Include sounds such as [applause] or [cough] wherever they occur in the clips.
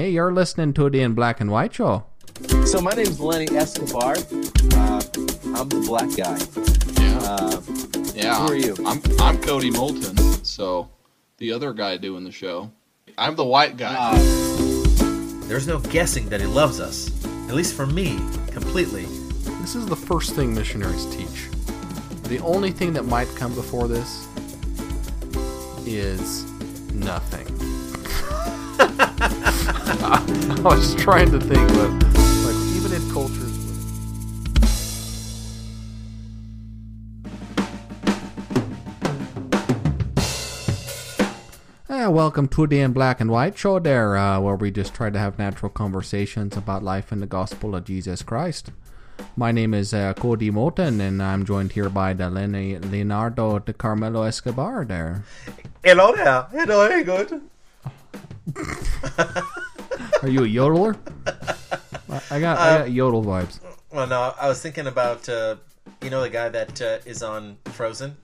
Hey, you're listening to the In Black and White show. So my name's Lenny Escobar. Uh, I'm the black guy. Yeah. Uh, yeah. who are you? I'm I'm Cody Moulton. So the other guy doing the show. I'm the white guy. uh, There's no guessing that he loves us. At least for me, completely. This is the first thing missionaries teach. The only thing that might come before this is nothing. [laughs] [laughs] I was trying to think, but like even in cultures. Uh, welcome to the In Black and White show, there, uh, where we just try to have natural conversations about life and the gospel of Jesus Christ. My name is uh, Cody Moulton, and I'm joined here by the Lenny Leonardo de Carmelo Escobar. There, Hello there. Hello, very good. [laughs] are you a yodeler? I got I got yodel vibes. Well, no, I was thinking about, uh, you know, the guy that uh, is on Frozen?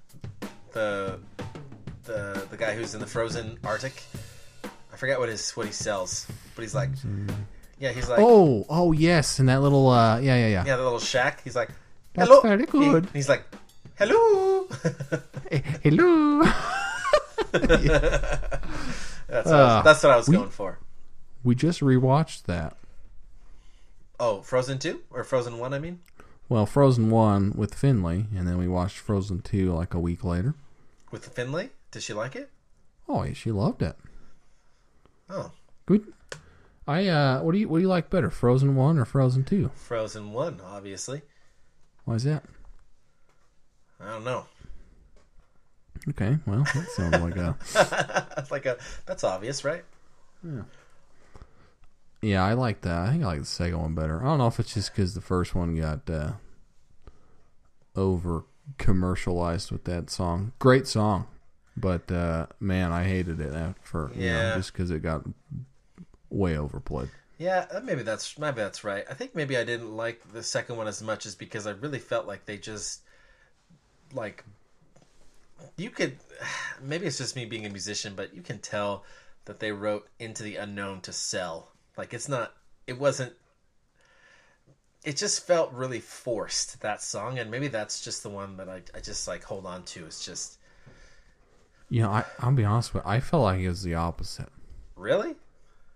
The, the the guy who's in the Frozen Arctic? I forget what his what he sells, but he's like, yeah, he's like, Oh, oh yes, and that little uh, yeah, yeah, yeah. yeah, the little shack. He's like, That's hello. very good. He- he's like, hello. Hey, [laughs] hello. [laughs] that's, what I was, Uh, that's what I was we- going for. We just rewatched that. Oh, Frozen 2? Or Frozen 1, I mean? Well, Frozen one with Finley, and then we watched Frozen two like a week later. With Finley? Did she like it? Oh, yeah, she loved it. Oh, Good. I uh, what do you what do you like better, Frozen one or Frozen two? Frozen 1, obviously. Why is that? I don't know. Okay, well, that sounds like a [laughs] like a that's obvious, right? yeah. I like that. I think I like the second one better. I don't know if it's just because the first one got uh, over commercialized with that song. Great song, but uh, man, I hated it after you know, Yeah. just because it got way overplayed. Yeah, uh, maybe that's maybe that's right. I think maybe I didn't like the second one as much as because I really felt like they just like you could [sighs] maybe it's just me being a musician, but you can tell that they wrote into the unknown to sell. Like it's not it wasn't it just felt really forced that song and maybe that's just the one that I, I just like hold on to. It's just You know, I, I'll be honest with you. I felt like it was the opposite. really?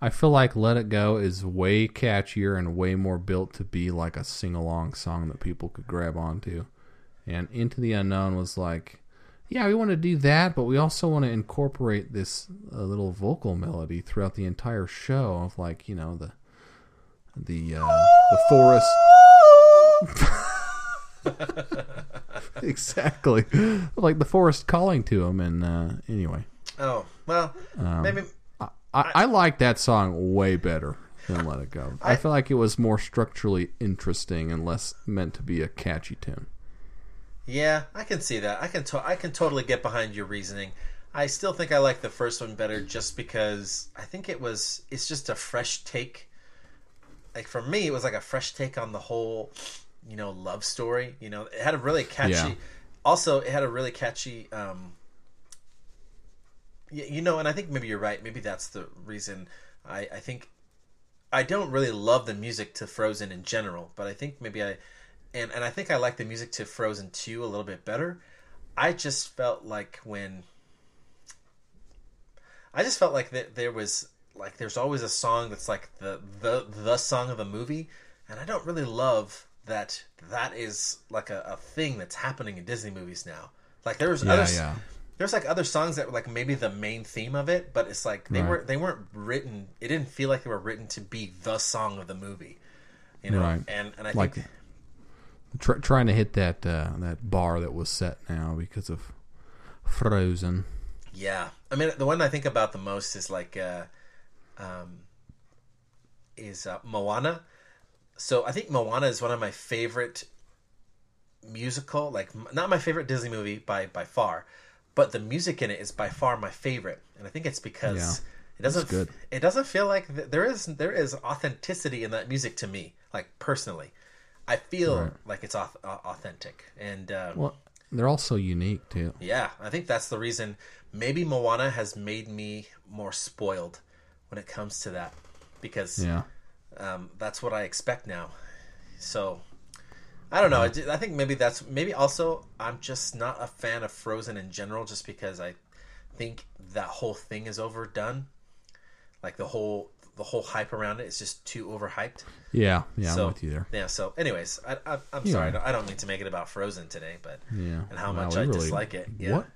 I feel like Let It Go is way catchier and way more built to be like a sing along song that people could grab onto. And Into the Unknown was like, yeah, we want to do that, but we also want to incorporate this uh, little vocal melody throughout the entire show of like, you know, the the uh, the forest. [laughs] exactly, like the forest calling to him. And uh, anyway, Oh, well, Um, maybe I, I like that song way better than Let It Go. I, feel like it was more structurally interesting and less meant to be a catchy tune. Yeah, I can see that. I can to- I can totally get behind your reasoning. I still think I like the first one better just because I think it was it's just a fresh take. Like for me, it was like a fresh take on the whole, you know, love story. You know, it had a really catchy. Yeah. Also, it had a really catchy. um y- You know, and I think maybe you're right. Maybe that's the reason. I I think I don't really love the music to Frozen in general, but I think maybe I and and I think I like the music to Frozen 2 a little bit better. I just felt like when I just felt like that there was like there's always a song that's like the the the song of the movie and I don't really love that that is like a, a thing that's happening in Disney movies now. Like there's Yeah, other yeah. there's like other songs that were like maybe the main theme of it, but it's like they Right. weren't they weren't written. It didn't feel like they were written to be the song of the movie, you know. Right. And and I Like think tr- trying to hit that uh, that bar that was set now because of Frozen. yeah, I mean the one I think about the most is like uh, um, is uh, Moana. So I think Moana is one of my favorite musical, like not my favorite Disney movie by by far, but the music in it is by far my favorite, and I think it's because Yeah. it doesn't it doesn't feel like th- there is there is authenticity in that music to me, like personally. I feel Right. like it's authentic, and uh, Well, they're all so unique too. yeah, I think that's the reason. Maybe Moana has made me more spoiled when it comes to that. because Yeah. um, that's what I expect now. So I don't know. I, I think maybe that's maybe also I'm just not a fan of Frozen in general, just because I think that whole thing is overdone. Like the whole the whole hype around it is just too overhyped. Yeah. Yeah. so I'm with you there. yeah. So, anyways, I, I, I'm Yeah. sorry. I don't- I don't mean to make it about Frozen today, but Yeah. and how Wow, much I really- dislike it. Yeah. What?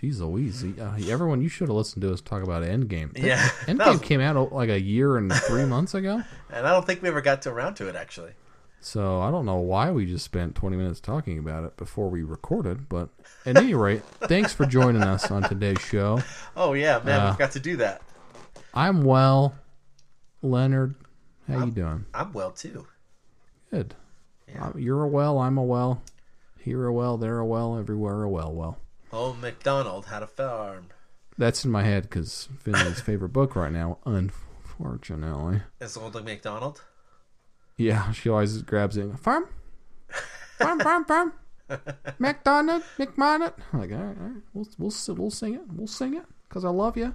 Jeez Louise. Uh, everyone, you should have listened to us talk about Endgame. That- Yeah. [laughs] Endgame was- came out oh, like a year and three [laughs] months ago. And I don't think we ever got to around to it actually. So I don't know why we just spent 20 minutes talking about it before we recorded. But at any rate, [laughs] thanks for joining us on today's show. Oh yeah, man, Uh, we got to do that. I'm well. Leonard, how you doing? I'm well too. Good. Yeah. Uh, You're a well. I'm a well. Here a well. There a well. Everywhere a well. Well, Old MacDonald had a farm. that's in my head because Finley's [laughs] favorite book right now. Unfortunately, It's old MacDonald. yeah, she always grabs it. Farm, farm, farm, farm. [laughs] McDonald, McMonald. I'm like, all right, all right, we'll we'll we'll sing it. We'll sing it because I love you.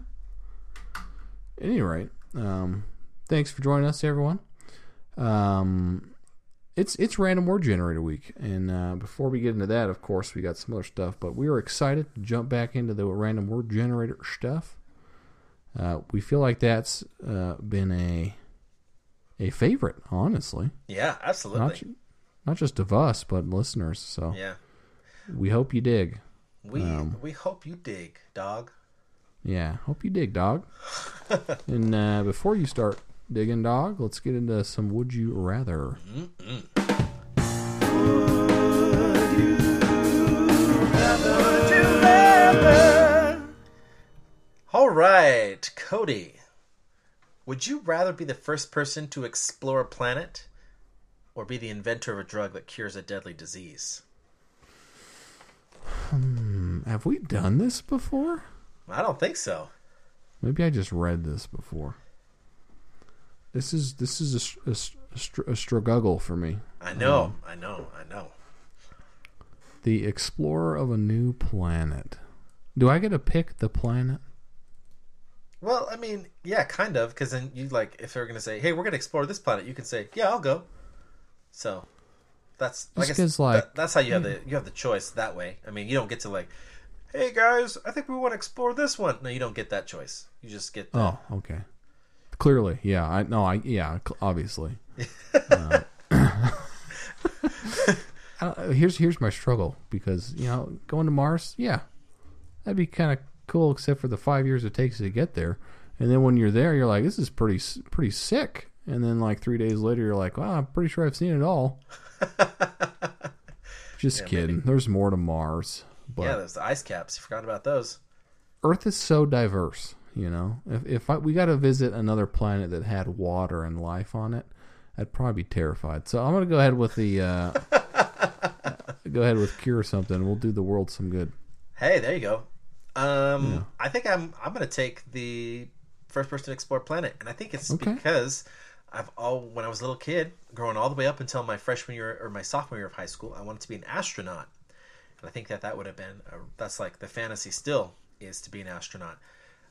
At any rate, um, thanks for joining us, everyone. Um, it's it's random word generator week, and uh, before we get into that, of course, we got some other stuff. But we are excited to jump back into the random word generator stuff. Uh, we feel like that's uh, been a a favorite, honestly, Yeah, absolutely. not not just of us, but listeners. So yeah. we hope you dig. We Um, we hope you dig, dog. Yeah, hope you dig, dog. [laughs] and uh, before you start digging, dog, let's get into some Would You Rather. All right, Cody. Would you rather be the first person to explore a planet or be the inventor of a drug that cures a deadly disease? Hmm, have we done this before? I don't think so. Maybe I just read this before. This is this is a, a, a, a struggle for me. I know, um, I know, I know. The explorer of a new planet. Do I get to pick the planet? Well, I mean, yeah, kind of, because then you like, if they're gonna say, "Hey, we're gonna explore this planet," you can say, "Yeah, I'll go." So that's I Just guess like- that- that's how you have hmm. the you have the choice that way. I mean, you don't get to like, "Hey guys, I think we want to explore this one." No, you don't get that choice. You just get the, Oh, okay. Clearly, yeah. I no, I yeah, cl- obviously. [laughs] Uh, [laughs] I don't- here's here's my struggle because you know going to Mars, yeah, that'd be kind of cool, except for the five years it takes to get there, and then when you're there, you're like, this is pretty pretty sick, and then like three days later, you're like, wow, I'm pretty sure I've seen it all. [laughs] Just kidding. There's more to Mars, but yeah. There's the ice caps. You forgot about those. Earth is so diverse, you know. If if I, we got to visit another planet that had water and life on it, I'd probably be terrified. So I'm gonna go ahead with the uh, [laughs] go ahead with cure something. We'll do the world some good. Hey, there you go. Um, I think I'm I'm gonna take the first person to explore planet, and I think it's Okay. because I've all when I was a little kid, growing all the way up until my freshman year or my sophomore year of high school, I wanted to be an astronaut, and I think that that would have been a, that's like the fantasy still is to be an astronaut.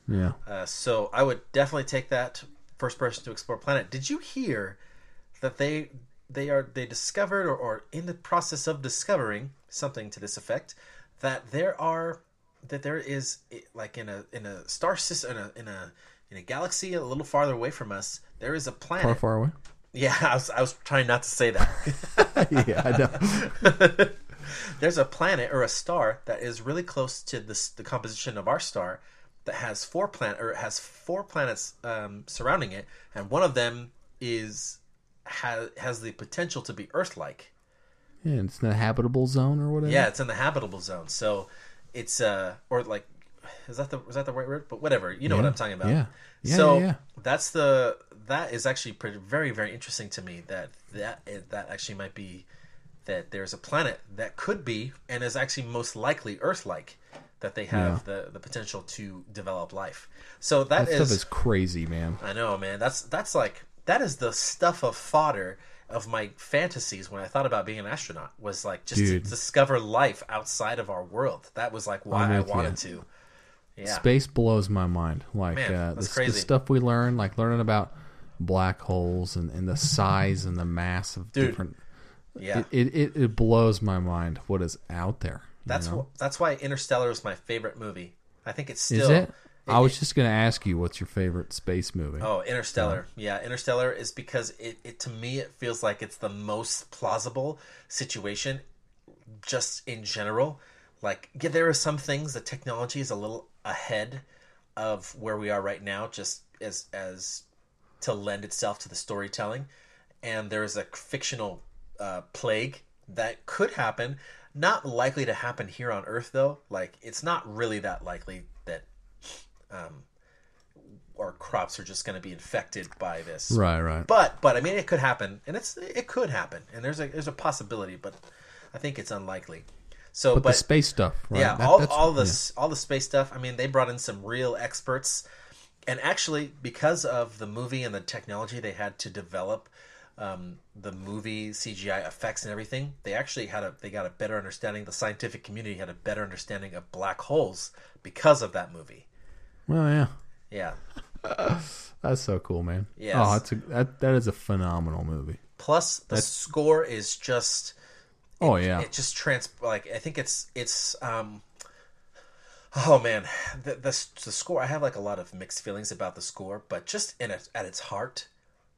Yeah. Uh, so I would definitely take that first person to explore planet. Did you hear that they they are they discovered or, or in the process of discovering something to this effect that there are that there is like in a in a star system in a in a in a galaxy a little farther away from us there is a planet. Far, far away. Yeah, [laughs] I was I was trying not to say that. [laughs] yeah, I know. [laughs] There's a planet or a star that is really close to this, the composition of our star that has four planet or has four planets um, surrounding it, and one of them is has has the potential to be Earth-like. Yeah, it's in the habitable zone or whatever. Yeah, it's in the habitable zone, so it's uh or like is that the is that the right word? But whatever, you know what I'm talking about. Yeah. Yeah, so yeah, yeah. that's the that is actually pretty, very very interesting to me that that that actually might be that there's a planet that could be and is actually most likely Earth-like that they have the the potential to develop life. So That that stuff is is crazy, man. I know, man. That's that's like that is the stuff of fodder of my fantasies when I thought about being an astronaut was like just Dude. to discover life outside of our world. That was like why I wanted to. Yeah. Space blows my mind. Like Man, uh, the, the stuff we learn, like learning about black holes and, and the size and the mass of Dude, different. Yeah, it, it, it blows my mind what is out there. You that's know? wh- that's why Interstellar is my favorite movie. I think it's still. Is it? I was just going to ask you what's your favorite space movie. Oh, Interstellar. Yeah, Interstellar is because it, it to me it feels like it's the most plausible situation just in general. Like yeah, there are some things the technology is a little ahead of where we are right now just as as to lend itself to the storytelling and there is a fictional uh, plague that could happen not likely to happen here on earth though like it's not really that likely that um, our crops are just going to be infected by this Right, right. but but I mean it could happen, and it's it could happen, and there's a there's a possibility, but I think it's unlikely. So, but, but, the space stuff, right? yeah, That- all all yeah. this all the space stuff. I mean, they brought in some real experts, and actually because of the movie and the technology they had to develop. Um, the movie CGI effects and everything, they actually had a they got a better understanding. The scientific community had a better understanding of black holes because of that movie. Well, yeah. Yeah. [laughs] That's so cool, man. Yeah, Oh, that's a, that that is a phenomenal movie. Plus, the score is just Oh yeah. it just trans like I think it's it's um oh man the, the the score I have like a lot of mixed feelings about the score but just in it at its heart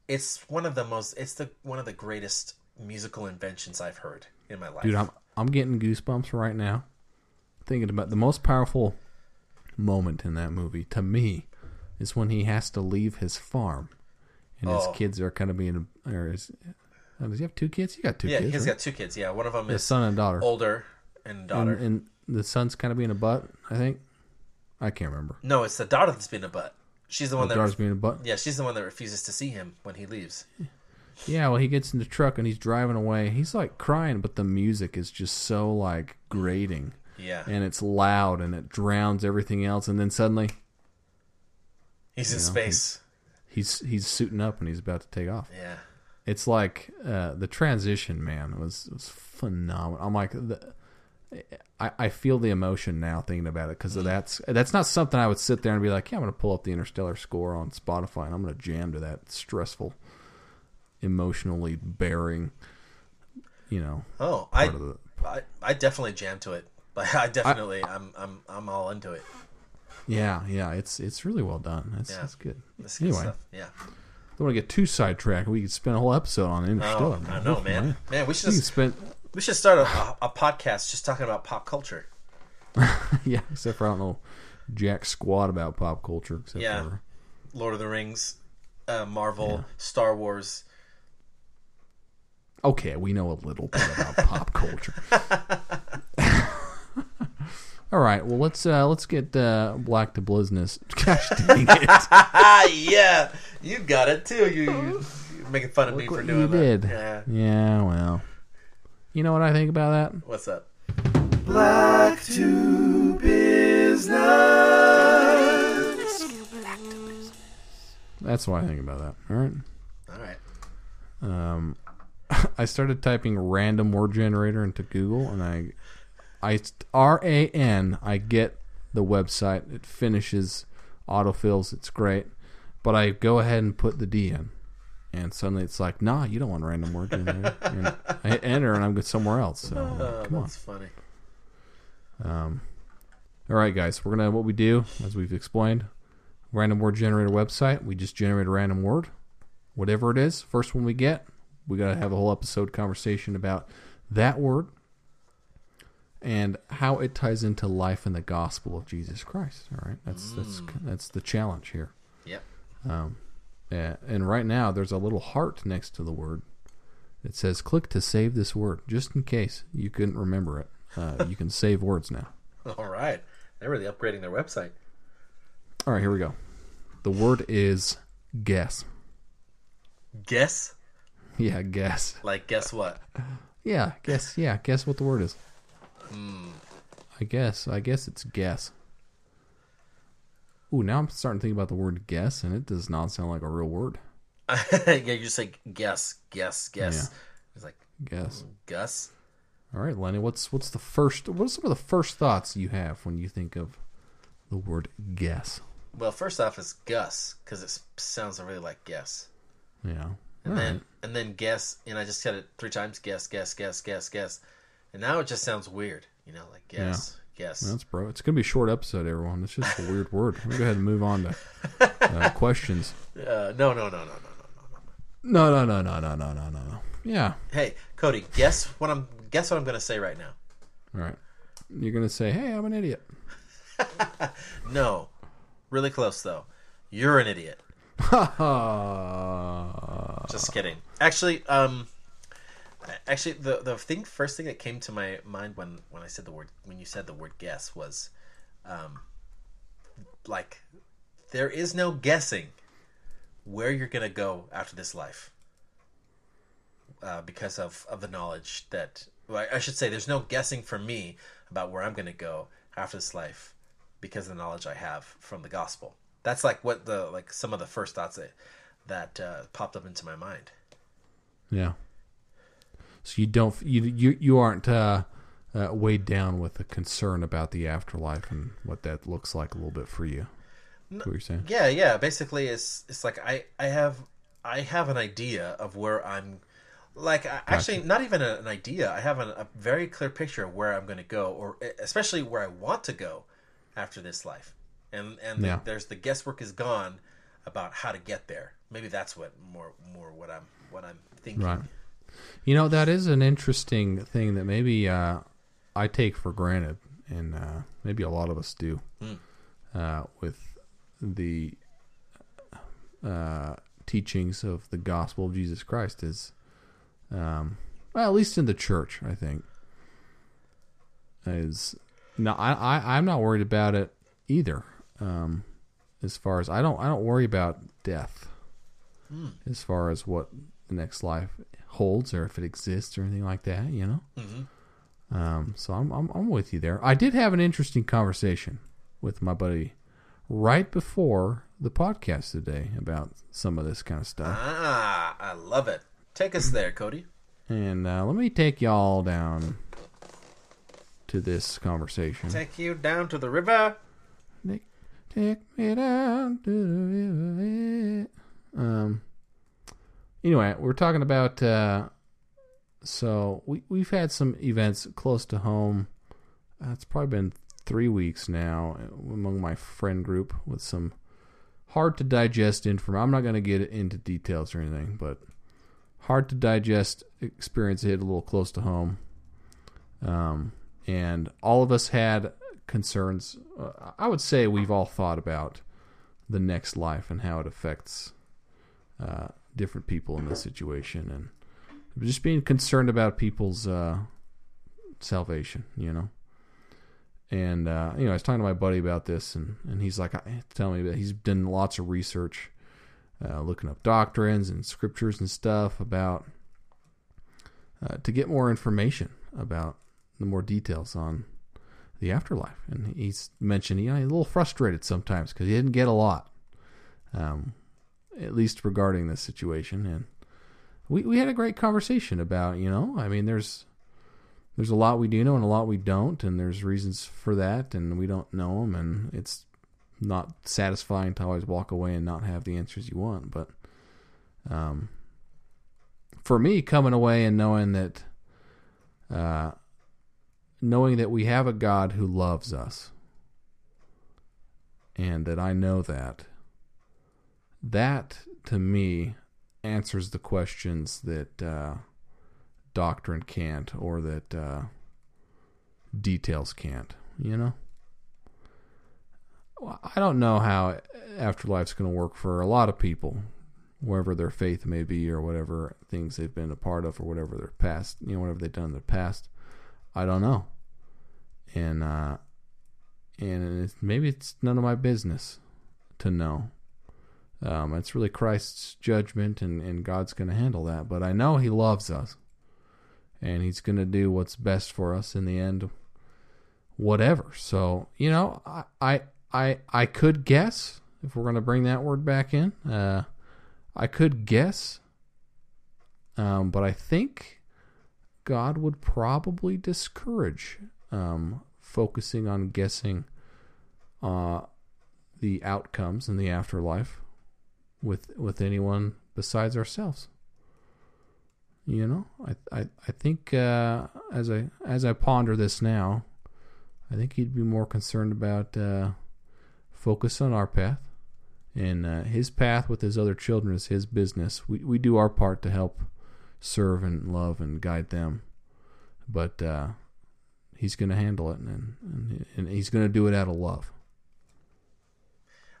it's one of the most it's the one of the greatest musical inventions I've heard in my life Dude, I'm I'm getting goosebumps right now thinking about the most powerful moment in that movie to me is when he has to leave his farm and his Oh. kids are kind of being or is, oh, does he have two kids? You got two yeah kids. he's right? got two kids yeah one of them a is son and daughter. older and daughter And, and the son's kind of being a butt, I think. I can't remember. no it's the daughter that's being a butt she's the one that daughter's being a butt. yeah she's the one that refuses to see him when he leaves. Yeah, well, he gets in the truck and he's driving away. He's like crying, but the music is just so like grating. yeah. And it's loud and it drowns everything else. And then suddenly he's in know, space. he's he's suiting up and he's about to take off. Yeah. It's like uh, the transition man was was phenomenal. I'm like the, I, I feel the emotion now thinking about it because that's that's not something I would sit there and be like, yeah, I'm going to pull up the Interstellar score on Spotify and I'm going to jam to that stressful, emotionally bearing, you know, oh I the I, I definitely jam to it. [laughs] but I definitely I'm I'm I'm all into it. yeah yeah it's it's really well done. It's Yeah. it's good. Good anyway, stuff. Yeah. don't want to get too sidetracked. We could spend a whole episode on Oh, Interstellar. I know, Oh, man. Man, we should just, spend we should start a, a, podcast just talking about pop culture. [laughs] yeah, except for I don't know jack squat about pop culture. Except Yeah. for Lord of the Rings, uh, Marvel, Star Wars. okay, we know a little bit about [laughs] pop culture. [laughs] All right, well let's uh, let's get uh, black to business. Gosh dang it! Ah, yeah, you got it too. You, you you're making fun of me for doing you that. did. Yeah. Yeah, well, you know what I think about that? What's up? Black to business. That's what I think about that. All right. All right. Um, [laughs] I started typing random word generator into Google, and I, I R A N. I get the website. It finishes, autofills. It's great, but I go ahead and put the D in, and suddenly it's like, nah, you don't want random word generator. and I hit enter, and I'm good somewhere else. So Oh, come on. that's funny. Um, all right, guys, we're gonna what we do as we've explained. Random word generator website. We just generate a random word, whatever it is. First one we get, we gotta have a whole episode conversation about that word and how it ties into life and the gospel of Jesus Christ. All right, that's that's that's the challenge here. Yep. Um, yeah, and right now there's a little heart next to the word. It says click to save this word, just in case you couldn't remember it. Uh, you can save words now. [laughs] All right. They're really upgrading their website. All right, here we go. The word is guess. Guess? Yeah, guess. Like, guess what? Yeah, guess. Yeah, guess what the word is. I guess. I guess it's guess. Ooh, now I'm starting to think about the word guess, and it does not sound like a real word. [laughs] yeah, you just like guess, guess, guess. It's like Guess. Gus. All right, Lenny. What's what's the first? What are some of the first thoughts you have when you think of the word guess? Well, first off, it's Gus because it sounds really like guess. Yeah. and All then right. and then guess. And I just said it three times. Guess, guess, guess, guess, guess. And now it just sounds weird. You know, like guess, guess. That's bro. It's gonna be a short episode, everyone. It's just a weird word. We'll go ahead and move on to uh, questions. Uh, no, no, no, no, no, no, no. No, no, no, no, no, no, no, no, no. Yeah. Hey, Cody, guess what I'm guess what I'm going to say right now. All right. You're gonna say, "Hey, I'm an idiot." No, really close though. You're an idiot. Uh, Just kidding. Actually, um, actually, the the thing first thing that came to my mind when when I said the word when you said the word guess was, um, like, there is no guessing where you're gonna go after this life. Uh, because of, of the knowledge that well, I should say, there's no guessing for me about where I'm gonna go after this life because of the knowledge I have from the gospel. That's like what the like some of the first thoughts that that uh, popped up into my mind. yeah. So you don't you you you aren't uh, uh, weighed down with a concern about the afterlife and what that looks like a little bit for you. That's what you're saying? Yeah, yeah. Basically, it's it's like I I have I have an idea of where I'm. Like I, actually, not even an idea. I have an, a very clear picture of where I'm going to go, or especially where I want to go after this life. And and Yeah. there's the guesswork is gone about how to get there. Maybe that's what more more what I'm what I'm thinking. Right. You know, that is an interesting thing that maybe uh, I take for granted, and uh, maybe a lot of us do, uh, with the uh, teachings of the gospel of Jesus Christ. Is um, well, at least in the church, I think is no, I, I I'm not worried about it either. Um, as far as I don't I don't worry about death as far as what the next life holds or if it exists or anything like that, you know. Um, so I'm, I'm I'm with you there. I did have an interesting conversation with my buddy right before the podcast today about some of this kind of stuff, Ah, I love it. Take us there, Cody. and uh, let me take y'all down to this conversation. Take you down to the river. Take, take me down to the river. Um. Anyway, we're talking about. Uh, so we we've had some events close to home. Uh, it's probably been three weeks now among my friend group with some hard to digest information. I'm not going to get into details or anything, but hard to digest experience hit a little close to home. Um, and all of us had concerns. Uh, I would say we've all thought about the next life and how it affects uh, different people in this situation, and just being concerned about people's uh, salvation. You know. And uh, you know, I was talking to my buddy about this, and, and he's like, telling me that he's done lots of research, uh, looking up doctrines and scriptures and stuff about uh, to get more information about the more details on the afterlife. And he's mentioned you know, he's a little frustrated sometimes because he didn't get a lot, um, at least regarding this situation. And we we had a great conversation about you know, I mean, there's there's a lot we do know and a lot we don't, and there's reasons for that, and we don't know them, and it's not satisfying to always walk away and not have the answers you want. But um, for me, coming away and knowing that, uh, knowing that we have a God who loves us, and that I know that, that to me answers the questions that. Uh, doctrine can't or that uh, details can't you know? I don't know how afterlife's going to work for a lot of people wherever their faith may be or whatever things they've been a part of or whatever their past you know whatever they've done in their past. I don't know. And uh and it's, maybe it's none of my business to know um, it's really Christ's judgment, and, and God's going to handle that. But I know He loves us, and he's going to do what's best for us in the end whatever so you know i i i, I could guess if we're going to bring that word back in uh i could guess um but i think god would probably discourage um focusing on guessing uh the outcomes in the afterlife with with anyone besides ourselves. You know, I I, I think uh, as I as I ponder this now, I think he'd be more concerned about uh, focus on our path, and uh, his path with his other children is his business. We we do our part to help serve and love and guide them, but uh, he's going to handle it, and, and and he's going to do it out of love.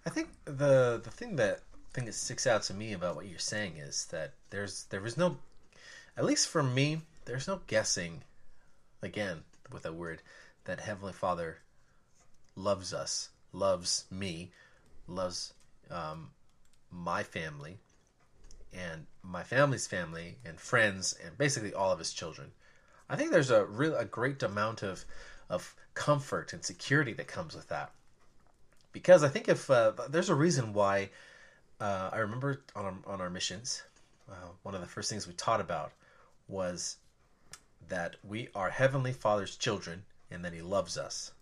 I think the the thing that thing that sticks out to me about what you're saying is that there's there is no, at least for me, there's no guessing. Again, with a word, that Heavenly Father loves us, loves me, loves um, my family, and my family's family, and friends, and basically all of His children. I think there's a real a great amount of of comfort and security that comes with that because I think if uh, there's a reason why uh, I remember on our, on our missions, uh, one of the first things we taught about was that we are Heavenly Father's children and that He loves us.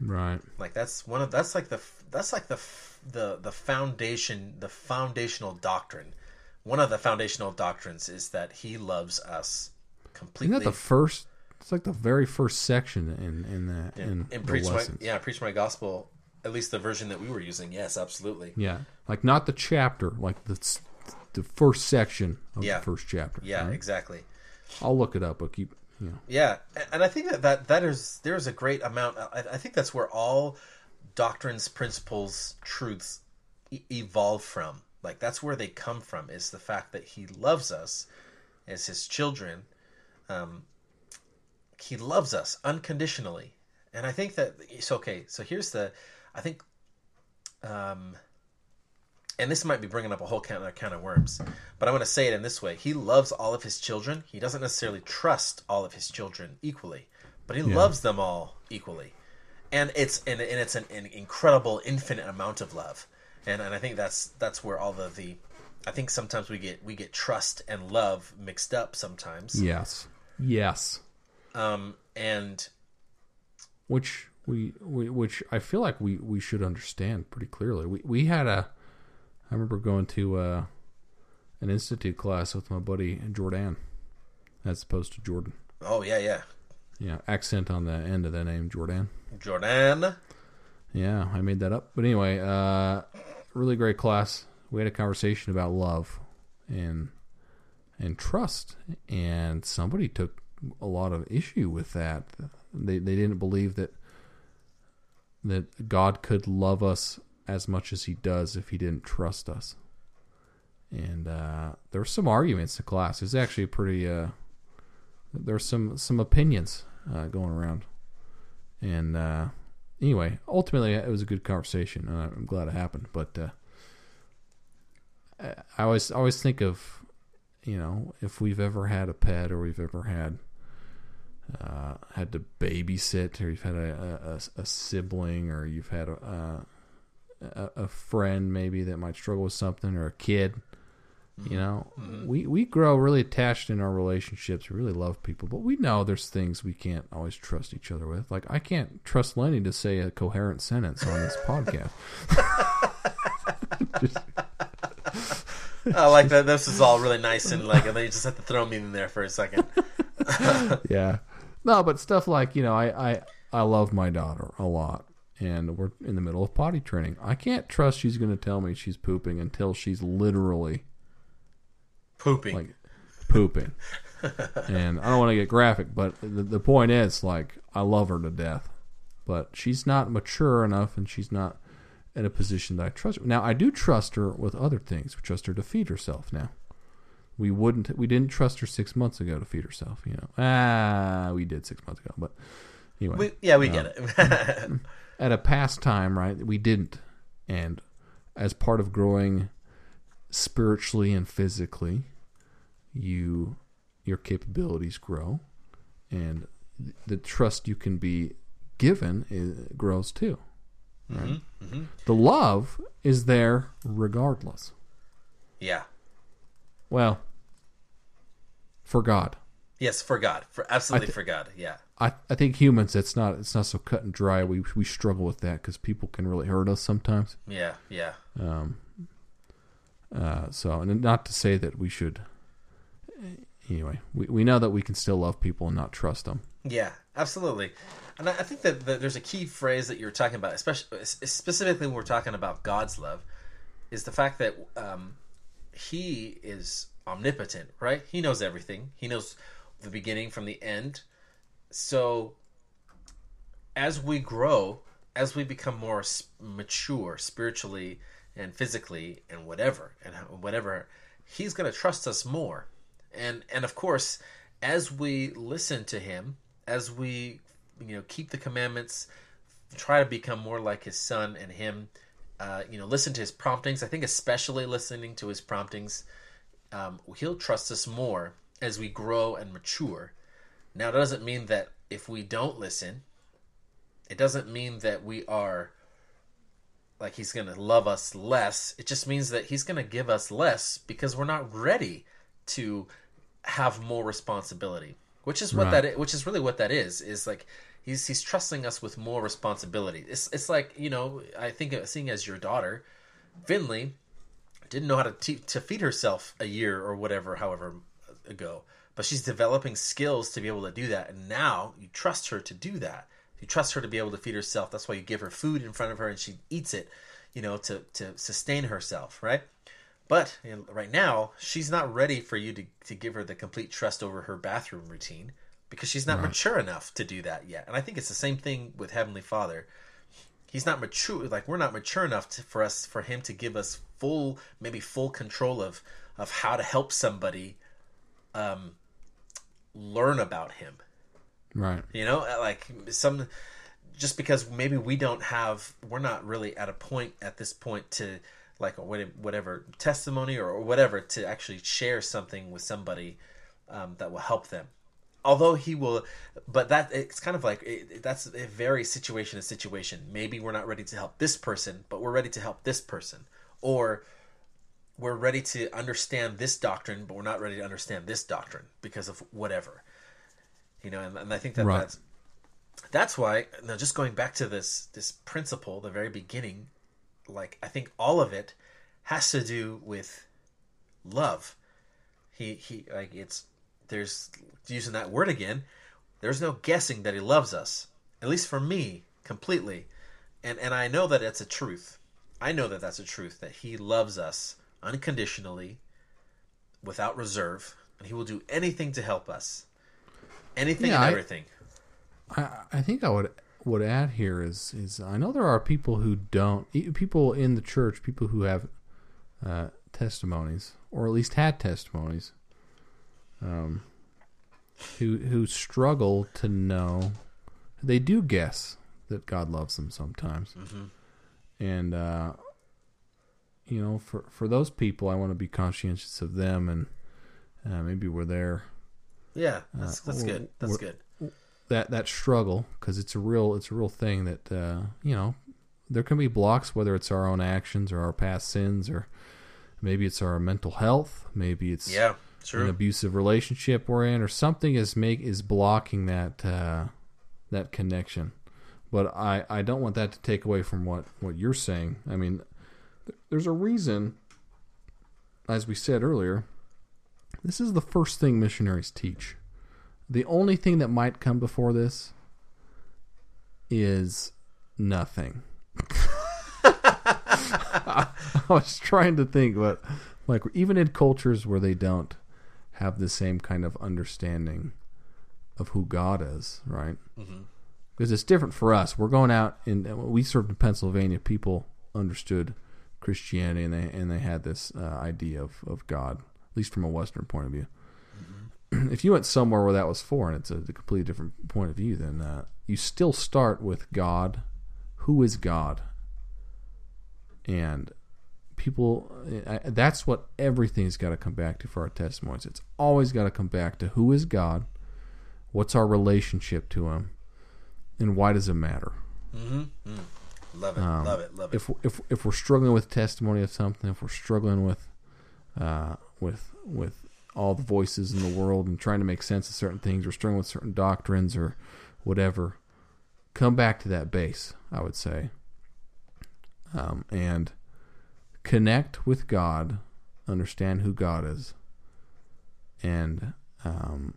Right. Like that's one of that's like the that's like the the the foundation the foundational doctrine. One of the foundational doctrines is that He loves us completely. Isn't that the first? It's like the very first section in in the in, in preach my yeah preach my gospel. At least the version that we were using. Yes, absolutely. Yeah, like not the chapter, like the the first section of Yeah. the first chapter. Yeah, right? exactly. I'll look it up. But keep you know. Yeah, and I think that that, that is there's a great amount. I, I think that's where all doctrines, principles, truths e- evolve from. Like that's where they come from. Is the fact that He loves us as His children. Um, he loves us unconditionally, and I think that it's okay. So here's the, I think, um, and this might be bringing up a whole can of, can of worms, but I want to say it in this way: He loves all of His children. He doesn't necessarily trust all of His children equally, but He loves them all equally, and it's and, and it's an, an incredible, infinite amount of love, and and I think that's that's where all the the, I think sometimes we get we get trust and love mixed up sometimes, Yes. Yes. um, and Which we, we which I feel like we we should understand pretty clearly. We we had a. I remember going to uh, an institute class with my buddy Jordan, as opposed to Jordan. oh yeah yeah, Yeah, accent on the end of the name Jordan. Jordan. Yeah, I made that up. But anyway, uh, really great class. We had a conversation about love and and trust, and somebody took a lot of issue with that. They they didn't believe that that God could love us as much as He does if He didn't trust us. And uh, there were some arguments in class. It was actually pretty. Uh, there were some some opinions uh, going around, and uh, anyway, ultimately it was a good conversation, and I'm glad it happened. But uh, I- I always always think of, you know, if we've ever had a pet or we've ever had uh, had to babysit, or you've had a, a, a sibling, or you've had a, a a friend maybe that might struggle with something, or a kid. You know, we we grow really attached in our relationships. We really love people, but we know there's things we can't always trust each other with. Like I can't trust Lenny to say a coherent sentence on this podcast. [laughs] [laughs] I like that. This is all really nice and like, and then you just have to throw me in there for a second. [laughs] yeah, no, but stuff like you know, I I I love my daughter a lot, and we're in the middle of potty training. I can't trust she's going to tell me she's pooping until she's literally Pooping. like pooping. [laughs] and I don't want to get graphic, but the, the point is, like, I love her to death, but she's not mature enough, and she's not in a position that I trust. Her. Now, I do trust her with other things. We trust her to feed herself. Now, we wouldn't, we didn't trust her six months ago to feed herself. You know, ah, we did six months ago, but anyway, we, yeah, we uh, get it. [laughs] at a past time, right? We didn't, and as part of growing spiritually and physically, you your capabilities grow, and the trust you can be given is, grows too. Right? Mm-hmm, mm-hmm. The love is there regardless. yeah. Well, for God. Yes, for God. For absolutely I thi- for God. Yeah. I, I think humans it's not it's not so cut and dry we we struggle with that because people can really hurt us sometimes Yeah. Yeah. Um. Uh, so, and not to say that we should. Anyway, we, we know that we can still love people and not trust them. Yeah, absolutely. And I I think that, that there's a key phrase that you're talking about, especially specifically when we're talking about God's love, is the fact that um, He is omnipotent, right? He knows everything. He knows the beginning from the end. So, as we grow, as we become more mature spiritually and physically and whatever and whatever, He's going to trust us more. And and of course, as we listen to Him, as we you know keep the commandments, try to become more like His Son and Him. Uh, you know, listen to his promptings. I think especially listening to his promptings, um, he'll trust us more as we grow and mature. Now, that doesn't mean that if we don't listen, it doesn't mean that we are like he's going to love us less. It just means that he's going to give us less because we're not ready to have more responsibility. Which is what Right. that which is really what that is is like he's he's trusting us with more responsibility. It's it's like, you know, I think seeing as your daughter, Finley didn't know how to te- to feed herself a year or whatever, however uh, ago. But she's developing skills to be able to do that, and now you trust her to do that. You trust her to be able to feed herself. That's why you give her food in front of her, and she eats it, you know, to to sustain herself, right? But you know, right now, she's not ready for you to, to give her the complete trust over her bathroom routine because she's not mature enough to do that yet. And I think it's the same thing with Heavenly Father he's not mature like we're not mature enough to, for us for him to give us full maybe full control of of how to help somebody um learn about him Right. you know like some just because maybe we don't have we're not really at a point at this point to like what- whatever testimony or whatever to actually share something with somebody um, that will help them although he will but that it's kind of like it, that's a very situation to situation. Maybe we're not ready to help this person but we're ready to help this person. Or we're ready to understand this doctrine but we're not ready to understand this doctrine because of whatever. You know and, and i think that Right. that's that's why now just going back to this this principle the very beginning like i think all of it has to do with love. He he like it's there's using that word again there's no guessing that he loves us at least for me completely. And and i know that it's a truth. I know that that's a truth that he loves us unconditionally without reserve and he will do anything to help us. Anything Yeah, and I- everything. I, I think I would would add here is is I know there are people who don't people in the church people who have uh, testimonies or at least had testimonies um, who who struggle to know. They do guess that God loves them sometimes. And uh, you know for for those people I want to be conscientious of them and uh, maybe we're there. Yeah that's that's or- good. That's good. that that struggle because it's a real it's a real thing that uh, you know there can be blocks whether it's our own actions or our past sins or maybe it's our mental health maybe it's yeah an abusive relationship we're in or something is make is blocking that uh, that connection. But I, I don't want that to take away from what, what you're saying. I mean th- there's a reason as we said earlier this is the first thing missionaries teach. The only thing that might come before this is nothing. [laughs] I was trying to think, but like even in cultures where they don't have the same kind of understanding of who God is, right? Because it's different for us. We're going out and we served in Pennsylvania. People understood Christianity and they and they had this uh, idea of, of God, at least from a Western point of view if you went somewhere where that was foreign, it's a, a completely different point of view. Then uh, you still start with God. Who is God? And people, I, that's what everything's got to come back to for our testimonies. It's always got to come back to who is God, what's our relationship to Him, and why does it matter? love it Um, love it love it If if if we're struggling with testimony of something, if we're struggling with uh, with with all the voices in the world and trying to make sense of certain things, or struggling with certain doctrines or whatever, come back to that base. I would say, um, and connect with God understand who God is, and um,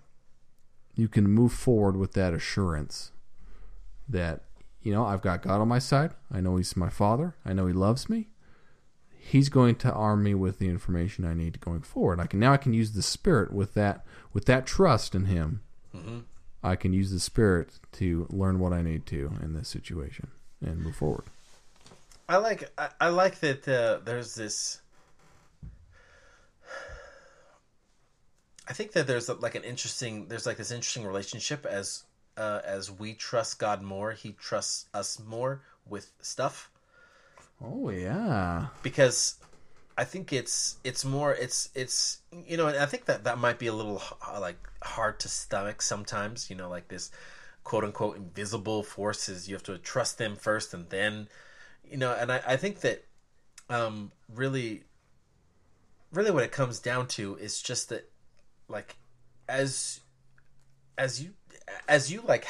you can move forward with that assurance that you know I've got God on my side. I know He's my Father. I know He loves me. He's going to arm me with the information I need going forward. I can now I can use the Spirit with that with that trust in Him. Mm-hmm. I can use the Spirit to learn what I need to in this situation and move forward. I like I, I like that uh, there's this. I think that there's like an interesting there's like this interesting relationship as uh, as we trust God more, He trusts us more with stuff Oh yeah. because I think it's it's more it's it's you know and I think that that might be a little like hard to stomach sometimes you know like this quote unquote invisible forces you have to trust them first and then you know and I, I think that um really really what it comes down to is just that like as as you as you like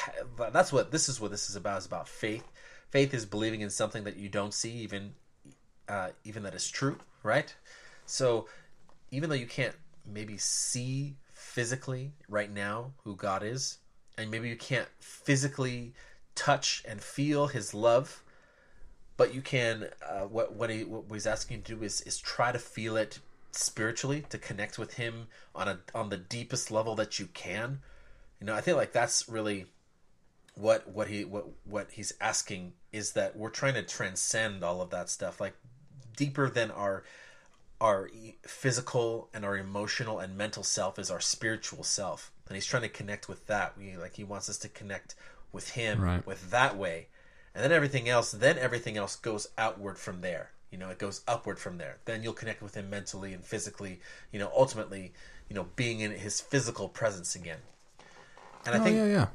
that's what this is what this is about is about faith. Faith is believing in something that you don't see even uh, even that is true right? So even though you can't maybe see physically right now who god is and maybe you can't physically touch and feel his love but you can uh, what what, he, what he's asking you to do is is try to feel it spiritually to connect with him on a on the deepest level that you can. You know i think like that's really what what he what what he's asking is that we're trying to transcend all of that stuff like deeper than our our physical and our emotional and mental self is our spiritual self. And he's trying to connect with that. We like he wants us to connect with him Right. with that way and then everything else then everything else goes outward from there you know it goes upward from there then you'll connect with him mentally and physically you know ultimately you know being in his physical presence again and i oh think yeah, yeah.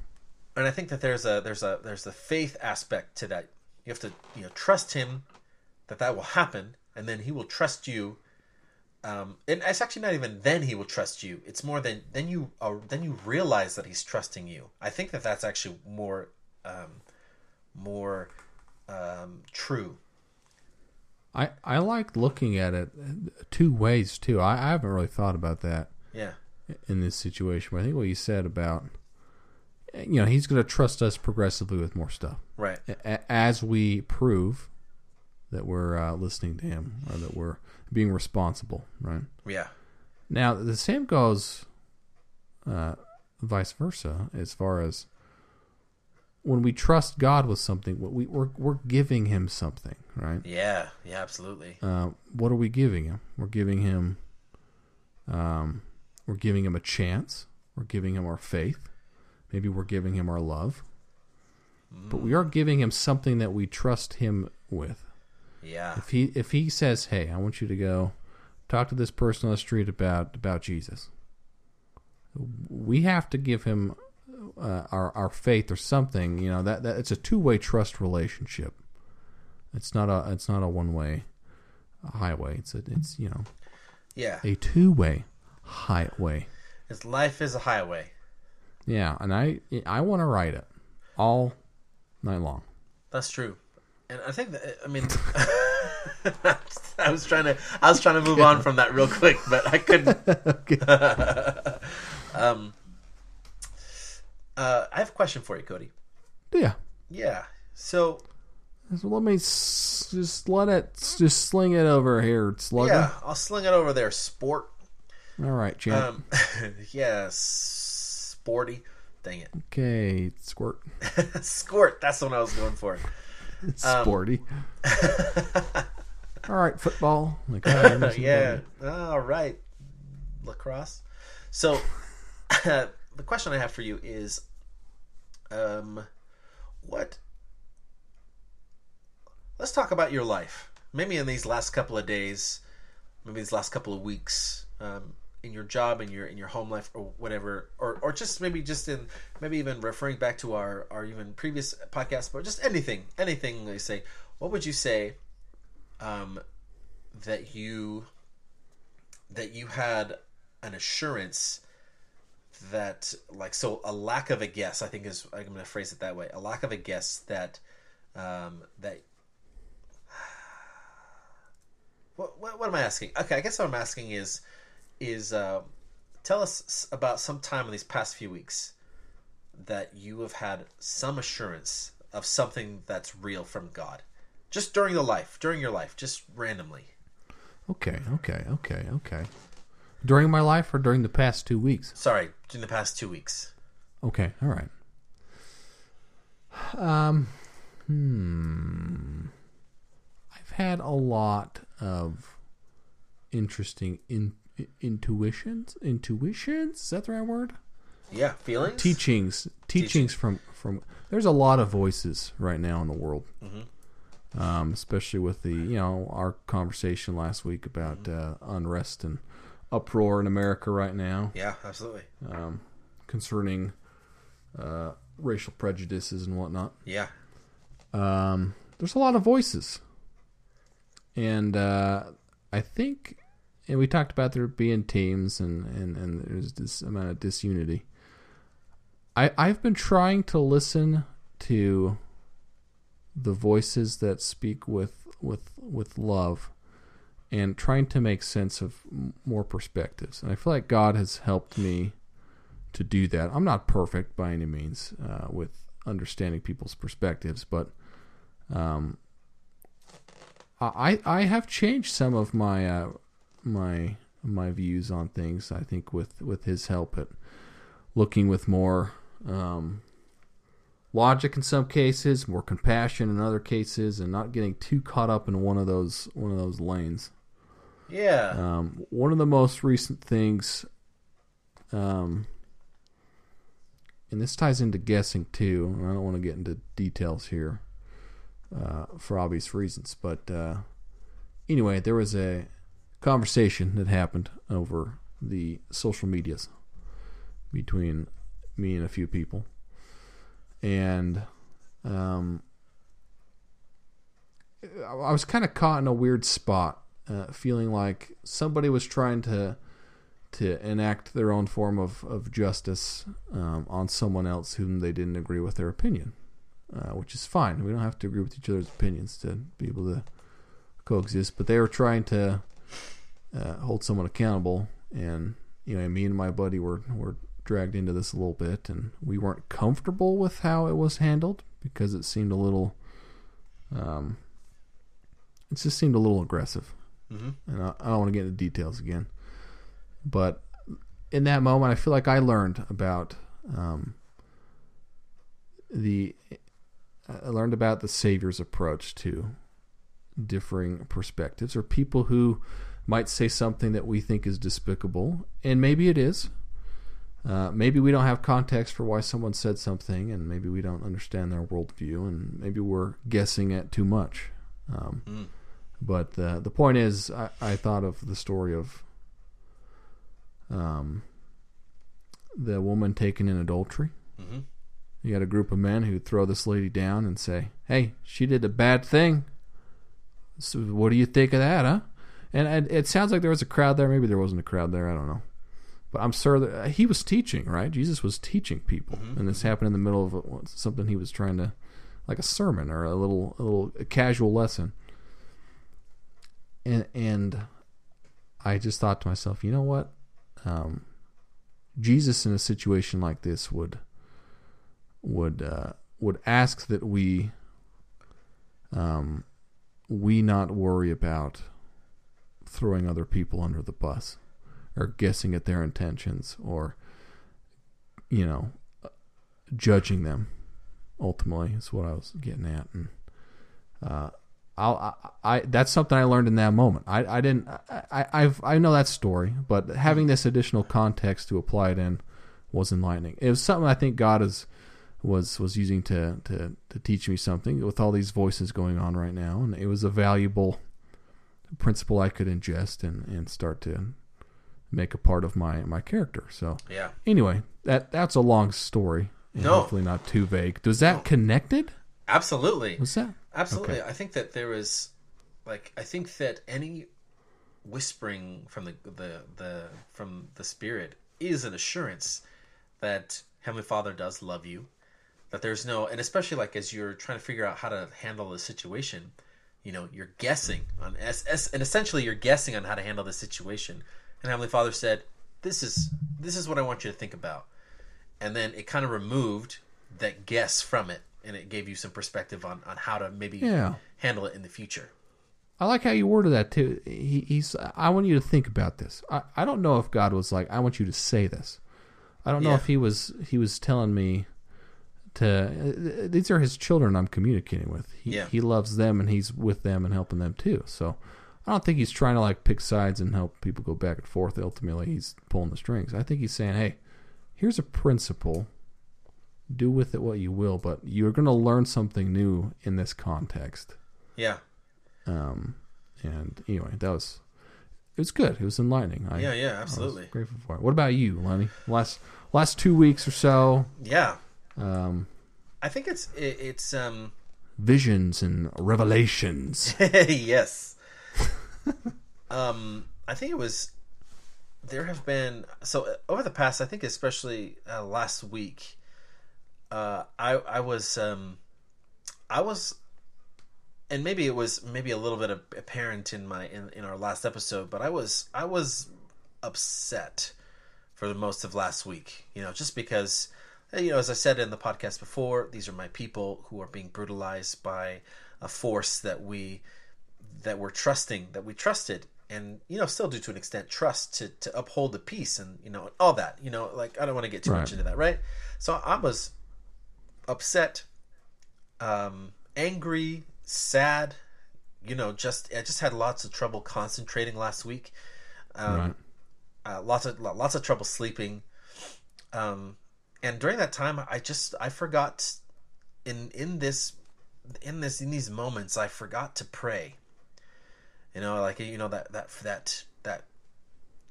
and I think that there's a there's a there's the faith aspect to that. You have to you know trust him that that will happen, and then he will trust you. Um, and it's actually not even then he will trust you. It's more than then you are then you realize that he's trusting you. I think that that's actually more um, more um, true. I I like looking at it two ways too. I, I haven't really thought about that Yeah, in this situation. But I think what you said about you know he's going to trust us progressively with more stuff right. A- as we prove that we're uh, listening to him or that we're being responsible. Right Yeah, now, the same goes uh, vice versa as far as when we trust God with something, we, we're we're giving Him something, right? yeah, yeah. Absolutely. Uh, what are we giving him? We're giving him, um, we're giving him a chance. We're giving him our faith. Maybe we're giving him our love. But we are giving him something that we trust him with. Yeah, If he if he says, "Hey, I want you to go talk to this person on the street about about Jesus," we have to give him uh, our our faith or something. You know that, that it's a two way trust relationship. It's not a it's not a one way highway. It's a it's you know yeah. a two way highway. His life is a highway. Yeah, and I I want to ride it all night long. That's true, and I think that I mean, [laughs] I was trying to I was trying to move on from that real quick, but I couldn't. [laughs] [laughs] um, uh, I have a question for you, Cody. Yeah. Yeah, so So let me s- just let it just sling it over here, slugger. yeah, I'll sling it over there, sport. All right, champ. Um, [laughs] yeah, sporty. Dang it, okay, squirt. [laughs] squirt. That's the one I was going for. Um, Sporty. [laughs] All right, football. Like, all right, listen, yeah. All right. Lacrosse. So, the question I have for you is, um, what? Let's talk about your life. Maybe in these last couple of days, maybe these last couple of weeks, um, in your job, in your in your home life, or whatever, or or just maybe just in maybe even referring back to our our even previous podcast, but just anything, anything they say. What would you say? Um, that you that you had an assurance that like so a lack of a guess i think is i'm going to phrase it that way a lack of a guess that um that [sighs] what, what, what am I asking? Okay, I guess what I'm asking is is uh, tell us about some time in these past few weeks that you have had some assurance of something that's real from God, just during the life, during your life, just randomly. Okay, okay, okay, okay. During my life or during the past two weeks? Sorry, in the past two weeks. Okay, all right. Um, hmm. I've had a lot of interesting in, intuitions. Intuitions is that the right word? Yeah, feelings. Teachings, teachings from from. There's a lot of voices right now in the world, um, especially with the you know our conversation last week about uh, unrest and uproar in America right now Yeah, absolutely. um, concerning uh, racial prejudices and whatnot. Yeah, Um, there's a lot of voices, and uh, I think, and we talked about there being teams and and and there's this amount of disunity. I I've been trying to listen to the voices that speak with with with love and trying to make sense of more perspectives and i feel like god has helped me to do that i'm not perfect by any means uh, with understanding people's perspectives but um, i i have changed some of my uh, my my views on things i think with with his help at looking with more um, logic in some cases, more compassion in other cases, and not getting too caught up in one of those one of those lanes. Yeah. Um, one of the most recent things, um, and this ties into guessing too. And I don't want to get into details here uh, for obvious reasons, but uh, anyway, there was a conversation that happened over the social medias between me and a few people, and um, I was kind of caught in a weird spot, uh, feeling like somebody was trying to to enact their own form of of justice um, on someone else whom they didn't agree with their opinion, uh, which is fine. We don't have to agree with each other's opinions to be able to coexist. But they were trying to uh, hold someone accountable, and you know, me and my buddy were were dragged into this a little bit, and we weren't comfortable with how it was handled because it seemed a little. Um, it just seemed a little aggressive, hmm and I, I don't want to get into details again. But in that moment, I feel like I learned about um, the. I learned about the Savior's approach to differing perspectives, or people who might say something that we think is despicable, and maybe it is. Uh, maybe we don't have context for why someone said something, and maybe we don't understand their worldview, and maybe we're guessing at too much. Um, Mm. But uh, the point is, I, I thought of the story of um, the woman taken in adultery. hmm You got a group of men who throw this lady down and say, "Hey, she did a bad thing. So what do you think of that, huh?" And it, it sounds like there was a crowd there. Maybe there wasn't a crowd there. I don't know. But I'm sure that he was teaching, right? Jesus was teaching people, and this happened in the middle of something he was trying to, like a sermon or a little, a little a casual lesson. And and I just thought to myself, you know what? Um, Jesus in a situation like this would would uh, would ask that we um, we not worry about throwing other people under the bus or guessing at their intentions or you know judging them ultimately is what I was getting at and uh, I'll, I, I that's something I learned in that moment. I, I didn't I, I I've I know that story, but having this additional context to apply it in was enlightening. It was something I think God is was was using to to to teach me something with all these voices going on right now, and it was a valuable principle I could ingest and and start to make a part of my my character. So Yeah. anyway, that that's a long story. No. hopefully not too vague. Was that connected? Absolutely. Was that? Absolutely. Okay. I think that there is like I think that any whispering from the the, the from the spirit is an assurance that Heavenly Father does love you. That there's no and especially like as you're trying to figure out how to handle the situation, you know you're guessing on s s and essentially you're guessing on how to handle the situation and heavenly father said this is this is what i want you to think about and then it kind of removed that guess from it and it gave you some perspective on on how to maybe Yeah. handle it in the future I like how you worded that too. He, he's. I want you to think about this. I, I don't know if God was like, I want you to say this. I don't know Yeah. if he was. He was telling me to. These are his children. I'm communicating with. He, Yeah. he loves them and he's with them and helping them too. So I don't think he's trying to like pick sides and help people go back and forth. Ultimately, he's pulling the strings. I think he's saying, hey, here's a principle. Do with it what you will, but you're going to learn something new in this context. yeah Um, and anyway, that was it was good. It was enlightening. I, yeah yeah I was absolutely grateful for it. What about you, Lenny? Last last two weeks or so, yeah um, i think it's it, it's um visions and revelations. [laughs] yes. [laughs] um, I think it was. There have been so over the past. I think especially uh, last week. Uh, I I was um, I was, and maybe it was maybe a little bit apparent in my in, in our last episode, but I was I was upset for the most of last week. You know, just because uh, you know, as I said in the podcast before, these are my people who are being brutalized by a force that we that we're trusting, that we trusted, and you know, still do to an extent trust to to uphold the peace and you know all that. You know, like I don't want to get too Right. much into that, right? So I was upset, um, angry, sad. You know, just I just had lots of trouble concentrating last week. Um, right. uh, lots of lots of trouble sleeping um and during that time i just i forgot in in this in this in these moments i forgot to pray you know like you know that that that that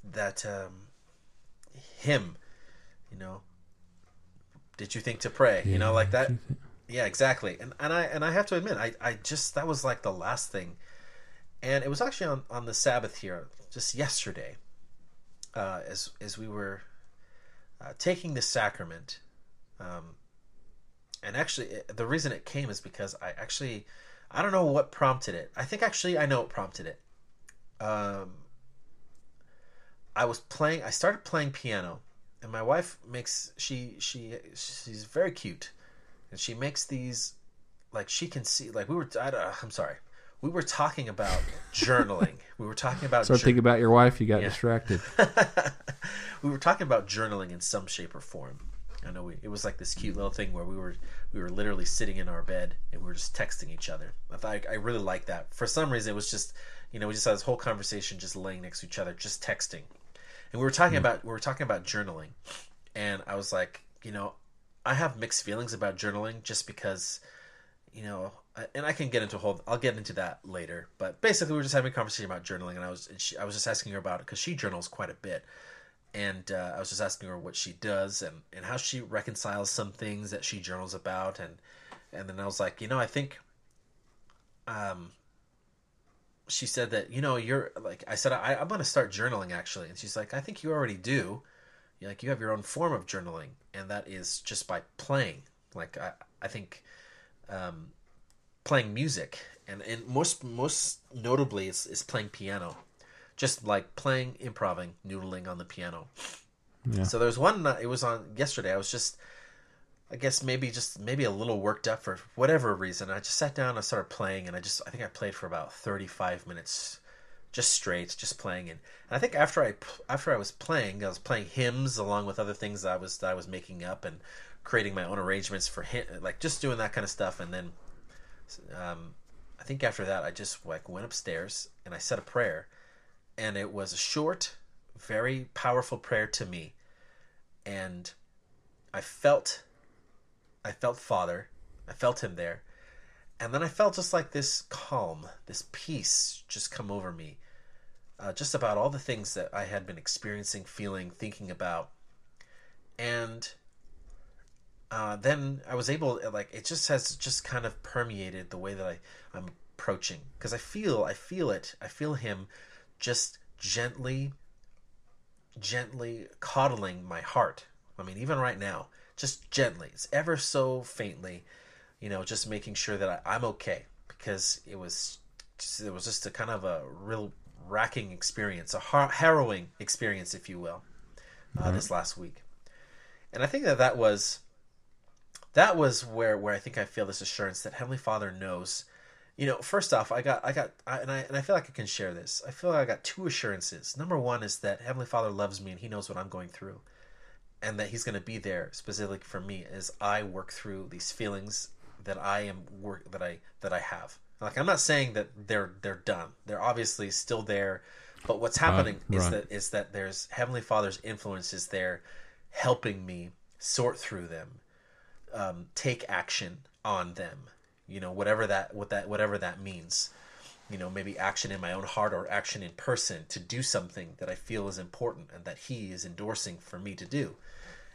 that um hymn you know did you think to pray you know like that yeah exactly and and i and i have to admit i i just that was like the last thing and it was actually on on the sabbath here just yesterday uh, as as we were uh, taking the sacrament, um, and actually it- the reason it came is because I actually I don't know what prompted it. I think actually I know what prompted it. Um, I was playing. I started playing piano, and my wife makes she she she's very cute, and she makes these like she can see like we were. I, I'm sorry. We were talking about journaling. [laughs] We were talking about Start jour- thinking about your wife. You got Yeah. distracted. [laughs] we were talking about journaling in some shape or form. I know we, it was like this cute little thing where we were we were literally sitting in our bed and we were just texting each other. I thought I really liked that. For some reason, it was just you know we just had this whole conversation just laying next to each other, just texting, and we were talking about we were talking about journaling, and I was like, you know, I have mixed feelings about journaling just because you know, and I can get into a whole. I'll get into that later. But basically, we were just having a conversation about journaling, and I was and she, I was just asking her about it because she journals quite a bit, and uh, I was just asking her what she does and and how she reconciles some things that she journals about, and and then I was like, you know, I think, um, she said that you know you're like I said I, I'm going to start journaling actually, and she's like, I think you already do, You're like you have your own form of journaling, and that is just by playing. Like I I think um, playing music, and and most most notably is is playing piano, just like playing, improving, noodling on the piano. Yeah. So there's one. It was on yesterday. I was just, I guess maybe just maybe a little worked up for whatever reason. I just sat down. I started playing, and I just I think I played for about 35 minutes, just straight, just playing. And, and I think after I after I was playing, I was playing hymns along with other things that I was that I was making up and creating my own arrangements for him, like just doing that kind of stuff. And then, um, I think after that, I just like went upstairs and I said a prayer, and it was a short, very powerful prayer to me, and I felt, I felt Father, I felt Him there, and then I felt just like this calm, this peace just come over me, uh, just about all the things that I had been experiencing, feeling, thinking about, and uh, then I was able, like, it just has just kind of permeated the way that I I'm approaching. Because I feel I feel it, I feel Him just gently, gently coddling my heart. I mean, even right now, just gently, it's ever so faintly, you know, just making sure that I, I'm okay because it was just, it was just a kind of a real racking experience, a har- harrowing experience, if you will, uh, this last week. And I think that that was that was where where I think I feel this assurance that Heavenly Father knows. You know, first off, I got I got I, and I and I feel like I can share this. I feel like I got two assurances. Number one is that Heavenly Father loves me and He knows what I'm going through, and that He's going to be there specifically for me as I work through these feelings that I am work that I that I have. Like I'm not saying that they're they're done. They're obviously still there, but what's happening is right. that is that there's Heavenly Father's influence is there, helping me sort through them, um, take action on them. You know, whatever that what that whatever that means. You know, maybe action in my own heart or action in person to do something that I feel is important and that He is endorsing for me to do.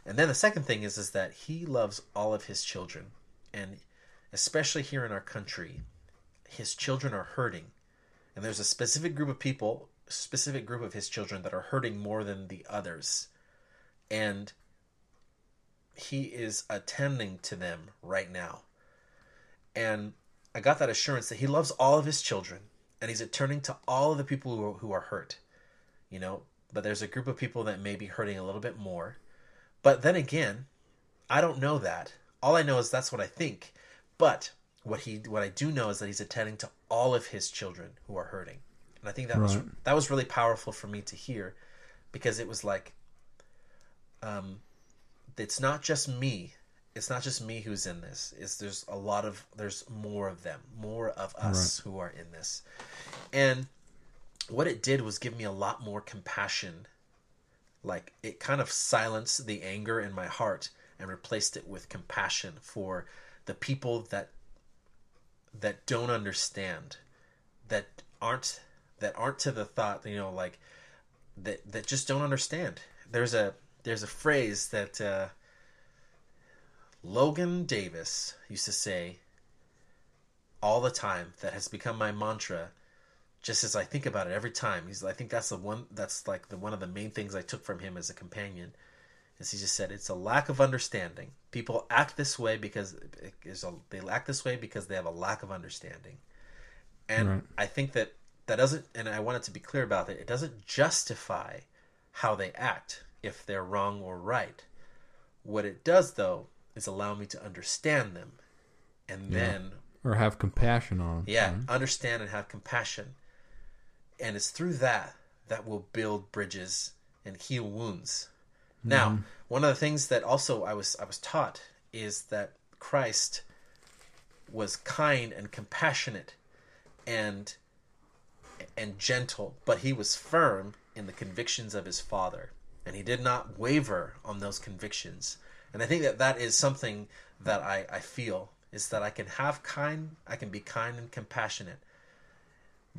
And then the second thing is is that He loves all of His children, and especially here in our country, His children are hurting, and there's a specific group of people, specific group of His children that are hurting more than the others, and he is attending to them right now. And I got that assurance that he loves all of his children and he's attending to all of the people who are, who are hurt. You know, but there's a group of people that may be hurting a little bit more. But then again, I don't know that. All I know is that's what I think. But what he what I do know is that he's attending to all of his children who are hurting. And I think that was that was really powerful for me to hear because it was like um it's not just me it's not just me who's in this it's there's a lot of there's more of them more of us who are in this. And what it did was give me a lot more compassion. Like it kind of silenced the anger in my heart and replaced it with compassion for the people that that don't understand that aren't that aren't to the thought you know like that that just don't understand. There's a there's a phrase that uh, Logan Davis used to say all the time that has become my mantra just as I think about it every time. He's I think that's the one that's like the one of the main things I took from him as a companion is he just said it's a lack of understanding. People act this way because it is a, they act this way because they have a lack of understanding. And Right. I think that that doesn't and I wanted to be clear about it it doesn't justify how they act if they're wrong or right. What it does though is allow me to understand them and then or have compassion on them. yeah, understand and have compassion. And it's through that that will build bridges and heal wounds. Now, mm-hmm. one of the things that also I was I was taught is that Christ was kind and compassionate and and gentle, but he was firm in the convictions of his father, and he did not waver on those convictions. And I think that that is something that I, I feel is that I can have kind, I can be kind and compassionate,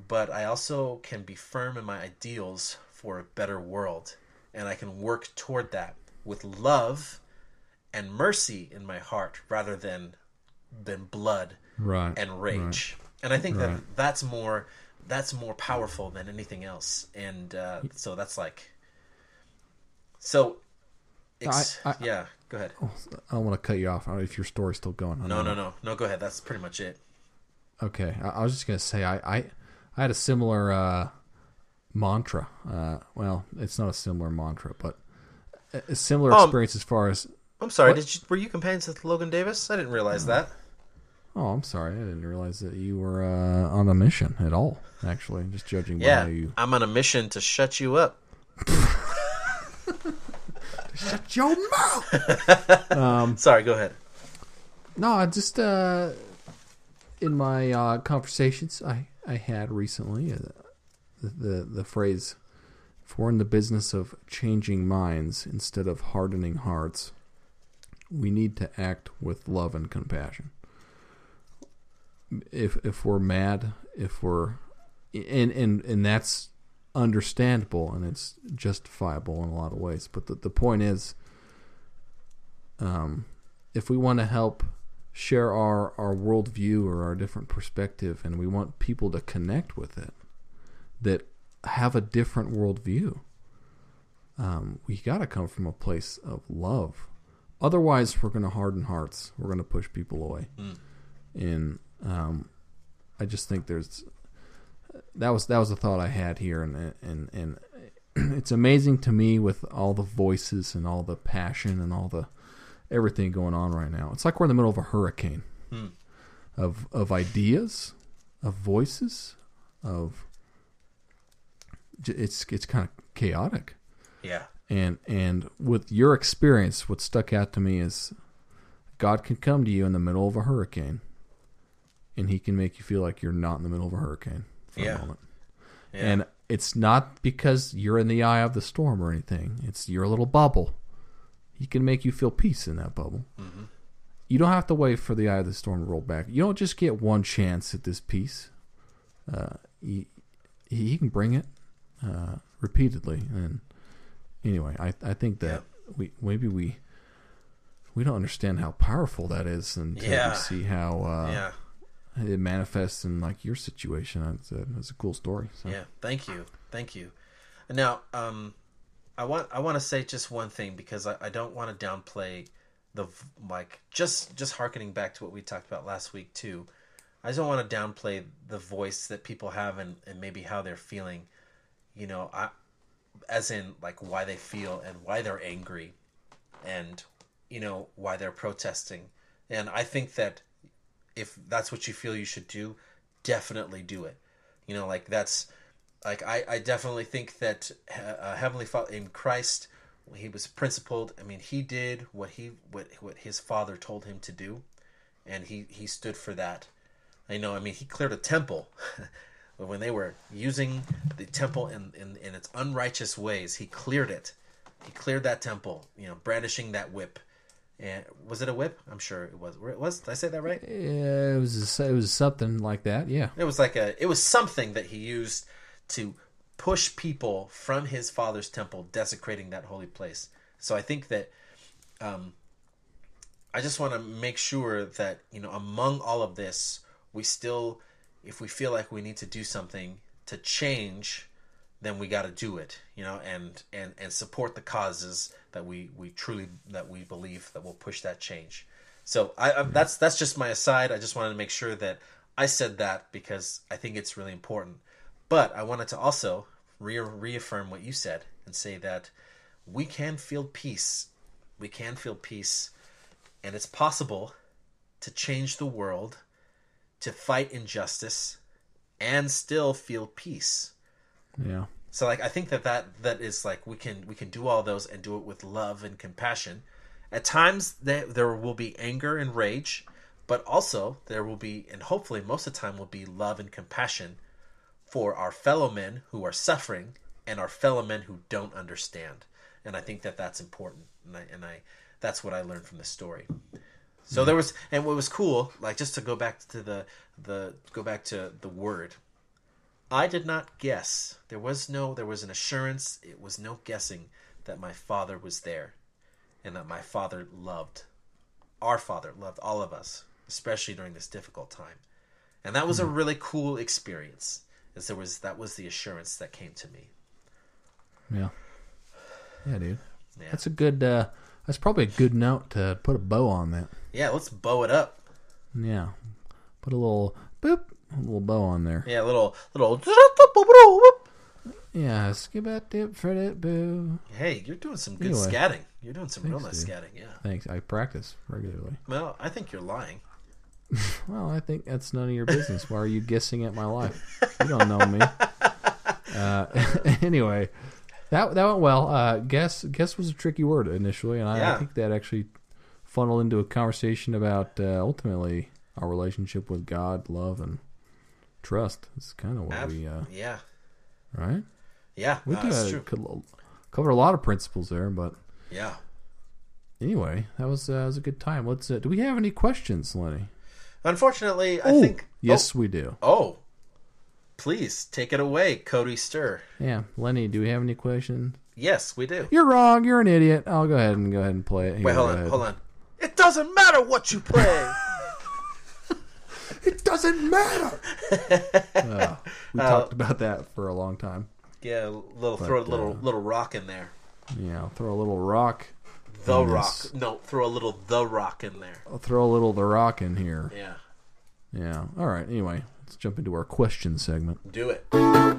but I also can be firm in my ideals for a better world, and I can work toward that with love and mercy in my heart rather than than blood Right. and rage. And I think that that's more that's more powerful than anything else. And uh, so that's like so. I- I- yeah, go ahead. I don't want to cut you off. I don't know if your story's still going. No, no, no, no. Go ahead. That's pretty much it. Okay, I, I was just gonna say I I, I had a similar uh, mantra. Uh, well, it's not a similar mantra, but a, a similar Um, experience as far as. I'm sorry. What? Did you were you companions with Logan Davis? I didn't realize that. Oh, I'm sorry. I didn't realize that you were uh, on a mission at all. Actually, just judging by Yeah, how you. I'm on a mission to shut you up. [laughs] Shut your mouth. [laughs] Sorry. Go ahead. No, I just uh, in my uh, conversations I I had recently, uh, the, the the phrase "if we're in the business of changing minds instead of hardening hearts, we need to act with love and compassion." If if we're mad, if we're and and and that's understandable and it's justifiable in a lot of ways. But the the point is, um, if we want to help share our, our worldview or our different perspective and we want people to connect with it that have a different worldview, um, we got to come from a place of love. Otherwise, we're going to harden hearts. We're going to push people away. And um, I just think there's that was that was the thought I had here, and and and [clears throat] it's amazing to me with all the voices and all the passion and all the everything going on right now. It's like we're in the middle of a hurricane hmm. of of ideas, of voices, of it's it's kind of chaotic. Yeah. And and with your experience, what stuck out to me is God can come to you in the middle of a hurricane, and He can make you feel like you're not in the middle of a hurricane for Yeah. a moment. Yeah. And it's not because you're in the eye of the storm or anything. It's your little bubble. He can make you feel peace in that bubble. Mm-hmm. You don't have to wait for the eye of the storm to roll back. You don't just get one chance at this peace. Uh, he, he can bring it uh, repeatedly. And anyway, I I think that we maybe we we don't understand how powerful that is until Yeah. we see how uh, yeah. It manifests in like your situation. It's a, it's a cool story. So. Yeah, thank you, thank you. Now, um, I want I want to say just one thing because I, I don't want to downplay the like just just harkening back to what we talked about last week too. I don't want to downplay the voice that people have and, and maybe how they're feeling. You know, I as in like why they feel and why they're angry and you know why they're protesting. And I think that if that's what you feel you should do, definitely do it. You know, like that's like I, I definitely think that uh, Heavenly Father in Christ, he was principled. I mean, he did what he what what his father told him to do, and he he stood for that. I know. I mean, he cleared a temple. [laughs] when they were using the temple in, in in its unrighteous ways, he cleared it. He cleared that temple. You know, brandishing that whip. And was it a whip? I'm sure it was. Where it was. Did I say that right? Yeah, it was it was something like that. Yeah, It was like a it was something that he used to push people from his father's temple, desecrating that holy place. So I think that um, I just want to make sure that you know among all of this, we still, if we feel like we need to do something to change, then we got to do it. You know, and and and support the causes that we we truly that we believe that will push that change. So I, I mm-hmm. that's that's just my aside. I just wanted to make sure that I said that because I think it's really important. But I wanted to also re- reaffirm what you said and say that we can feel peace. We can feel peace, and it's possible to change the world, to fight injustice, and still feel peace. Yeah, So like I think that that that is like we can we can do all those and do it with love and compassion. At times there there will be anger and rage, but also there will be and hopefully most of the time will be love and compassion for our fellow men who are suffering and our fellow men who don't understand. And I think that that's important. And I and I that's what I learned from this story. So mm-hmm. there was, and what was cool, like just to go back to the the go back to the word. I did not guess. There was no, there was an assurance. It was no guessing that my father was there, and that my father loved, our father loved all of us, especially during this difficult time, and that was a really cool experience. As there was, that was the assurance that came to me. yeah, yeah, dude. Yeah, That's a good. uh That's probably a good note to put a bow on that. yeah. Let's bow it up. Yeah, put a little boop, a little bow on there. Yeah, little little. Yeah, skip that dip for that boo. Hey, you're doing some good Anyway. scatting. You're doing some real nice dude. scatting. Yeah. Thanks. I practice regularly. Well, I think you're lying. [laughs] Well, I think that's none of your business. Why are you guessing at my life? You don't know me. Uh, [laughs] anyway, that that went well. Uh, guess guess was a tricky word initially, and I, I think that actually funneled into a conversation about uh, ultimately our relationship with God, love, and trust. It's kind of what Ab- we uh, yeah. right. Yeah. We did that's uh, true. co- a lot of principles there, but Yeah. anyway, that was uh, that was a good time. Let's. Uh, do we have any questions, Lenny? Unfortunately, I Oh, think. yes, we do. Oh, oh, please take it away, Cody Stir. Yeah, Lenny, do we have any questions? Yes, we do. You're wrong. You're an idiot. I'll go ahead and go ahead and play it. Here, Wait, hold on, ahead. hold on. It doesn't matter what you play. [laughs] It doesn't matter. [laughs] Uh, we Uh, talked about that for a long time. yeah, a little throw a little uh, little rock in there. Yeah, I'll throw a little rock. The rock. this. No, throw a little the rock in there. I'll throw a little the rock in here. Yeah. Yeah. All right. Anyway, let's jump into our question segment. Do it. Uh,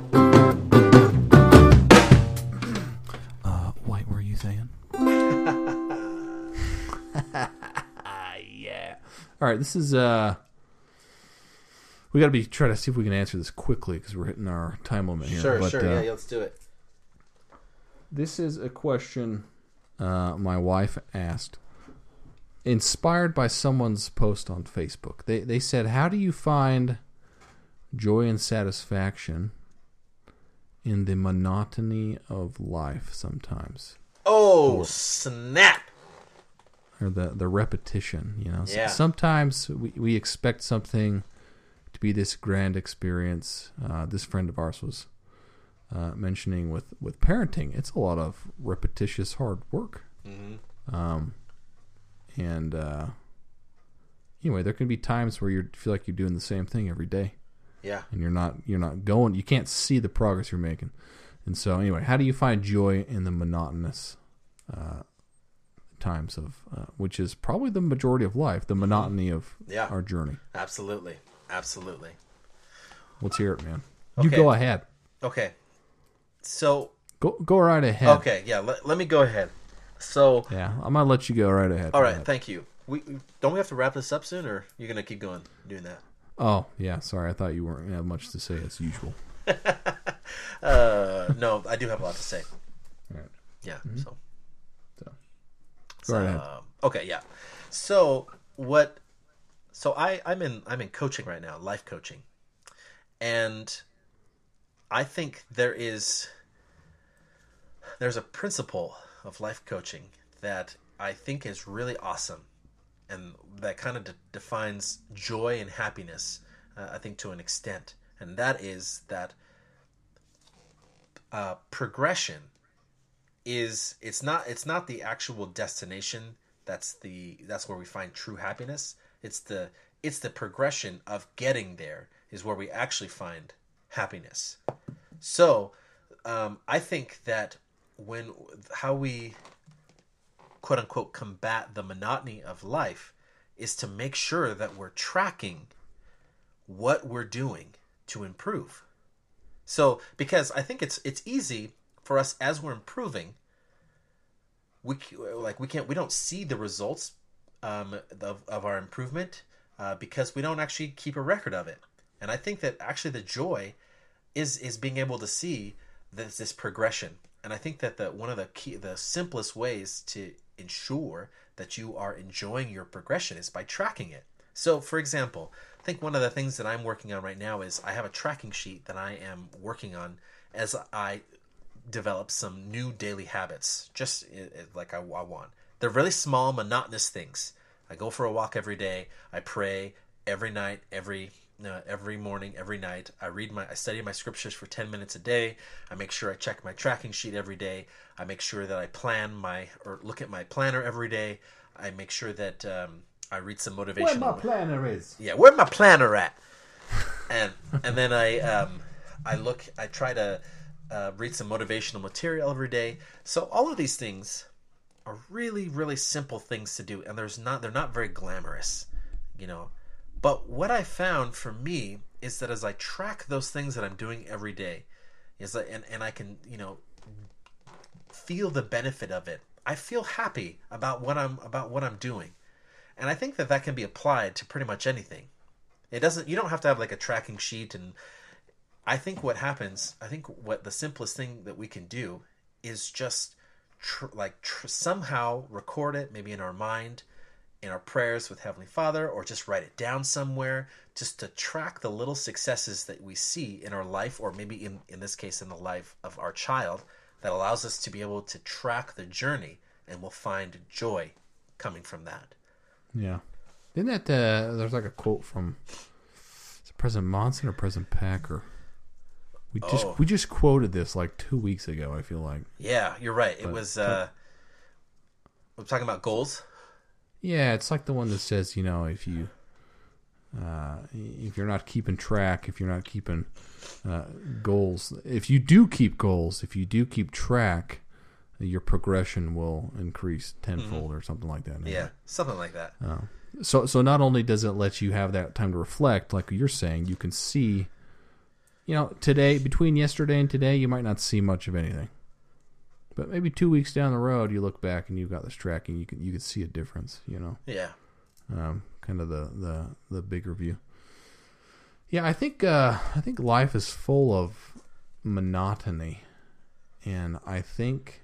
White, what were you saying? [laughs] [laughs] yeah. All right, this is uh. We got to be try to see if we can answer this quickly because we're hitting our time limit here. Sure, But, sure. uh, yeah, yeah, let's do it. This is a question uh, my wife asked, inspired by someone's post on Facebook. They they said, "How do you find joy and satisfaction in the monotony of life sometimes, Oh, snap. or the the repetition? You know, Yeah. sometimes we we expect something to be this grand experience. Uh, this friend of ours was." Uh, mentioning with with parenting, it's a lot of repetitious hard work. Um, and uh, anyway, there can be times where you feel like you're doing the same thing every day, Yeah. and you're not you're not going. You can't see the progress you're making. And so, anyway, how do you find joy in the monotonous uh, times of, uh, which is probably the majority of life, the monotony of Yeah. our journey? Absolutely. Absolutely. Let's hear it, man. You go ahead. Okay. So, Go go right ahead. okay, yeah, let, let me go ahead. So, Yeah, I'm gonna let you go right ahead. All right, that. thank you. We don't we have to wrap this up soon or you're going to keep going doing that? Oh yeah, sorry. I thought you weren't gonna have much to say as usual. [laughs] Uh, no, I do have a lot to say. Right. Yeah, so So, go right. Um, okay, yeah. So what? So I I'm in I'm in coaching right now, life coaching, and I think there is there's a principle of life coaching that I think is really awesome, and that kind of de- defines joy and happiness. Uh, I think to an extent, and that is that uh, progression is it's not it's not the actual destination that's the that's where we find true happiness it's the it's the progression of getting there is where we actually find happiness. So um, i think that when how we quote unquote combat the monotony of life is to make sure that we're tracking what we're doing to improve. So because I think it's it's easy for us as we're improving, we like we can't we don't see the results um, of of our improvement uh, because we don't actually keep a record of it. And I think that actually the joy is is being able to see this this progression. And I think that the one of the key the simplest ways to ensure that you are enjoying your progression is by tracking it. So, for example, I think one of the things that I'm working on right now is I have a tracking sheet that I am working on as I develop some new daily habits, just like I want. They're really small, monotonous things. I go for a walk every day. I pray every night, every uh, every morning, every night. I read my, I study my scriptures for ten minutes a day. I make sure I check my tracking sheet every day. I make sure that I plan my or look at my planner every day. I make sure that um, I read some motivational Where my planner is. yeah, where my planner at? And and then I um I look I try to uh, read some motivational material every day. So all of these things are really really simple things to do, and there's not they're not very glamorous, you know. But what I found for me is that as I track those things that I'm doing every day, is that and and I can you know feel the benefit of it. I feel happy about what I'm about what I'm doing. And I think that that can be applied to pretty much anything. It doesn't. You don't have to have like a tracking sheet. And I think what happens. I think what the simplest thing that we can do is just tr- like tr- somehow record it, maybe in our mind, in our prayers with Heavenly Father, or just write it down somewhere, just to track the little successes that we see in our life, or maybe in in this case in the life of our child, that allows us to be able to track the journey, and we'll find joy coming from that. Yeah. Didn't that uh, there's like a quote from is it President Monson or President Packer? We just Oh. we just quoted this like two weeks ago. I feel like. Yeah, you're right. It was. uh We're talking about goals. Yeah, it's like the one that says, you know, if you uh, if you're not keeping track, if you're not keeping uh, goals, if you do keep goals, if you do keep track, your progression will increase tenfold or something like that. Yeah, something like that. Uh, So so not only does it let you have that time to reflect, like you're saying, you can see. You know, today between yesterday and today, you might not see much of anything. But maybe two weeks down the road, you look back and you've got this tracking. You can you can see a difference. You know, Yeah. um, kind of the, the the bigger view. Yeah, I think uh, I think life is full of monotony, and I think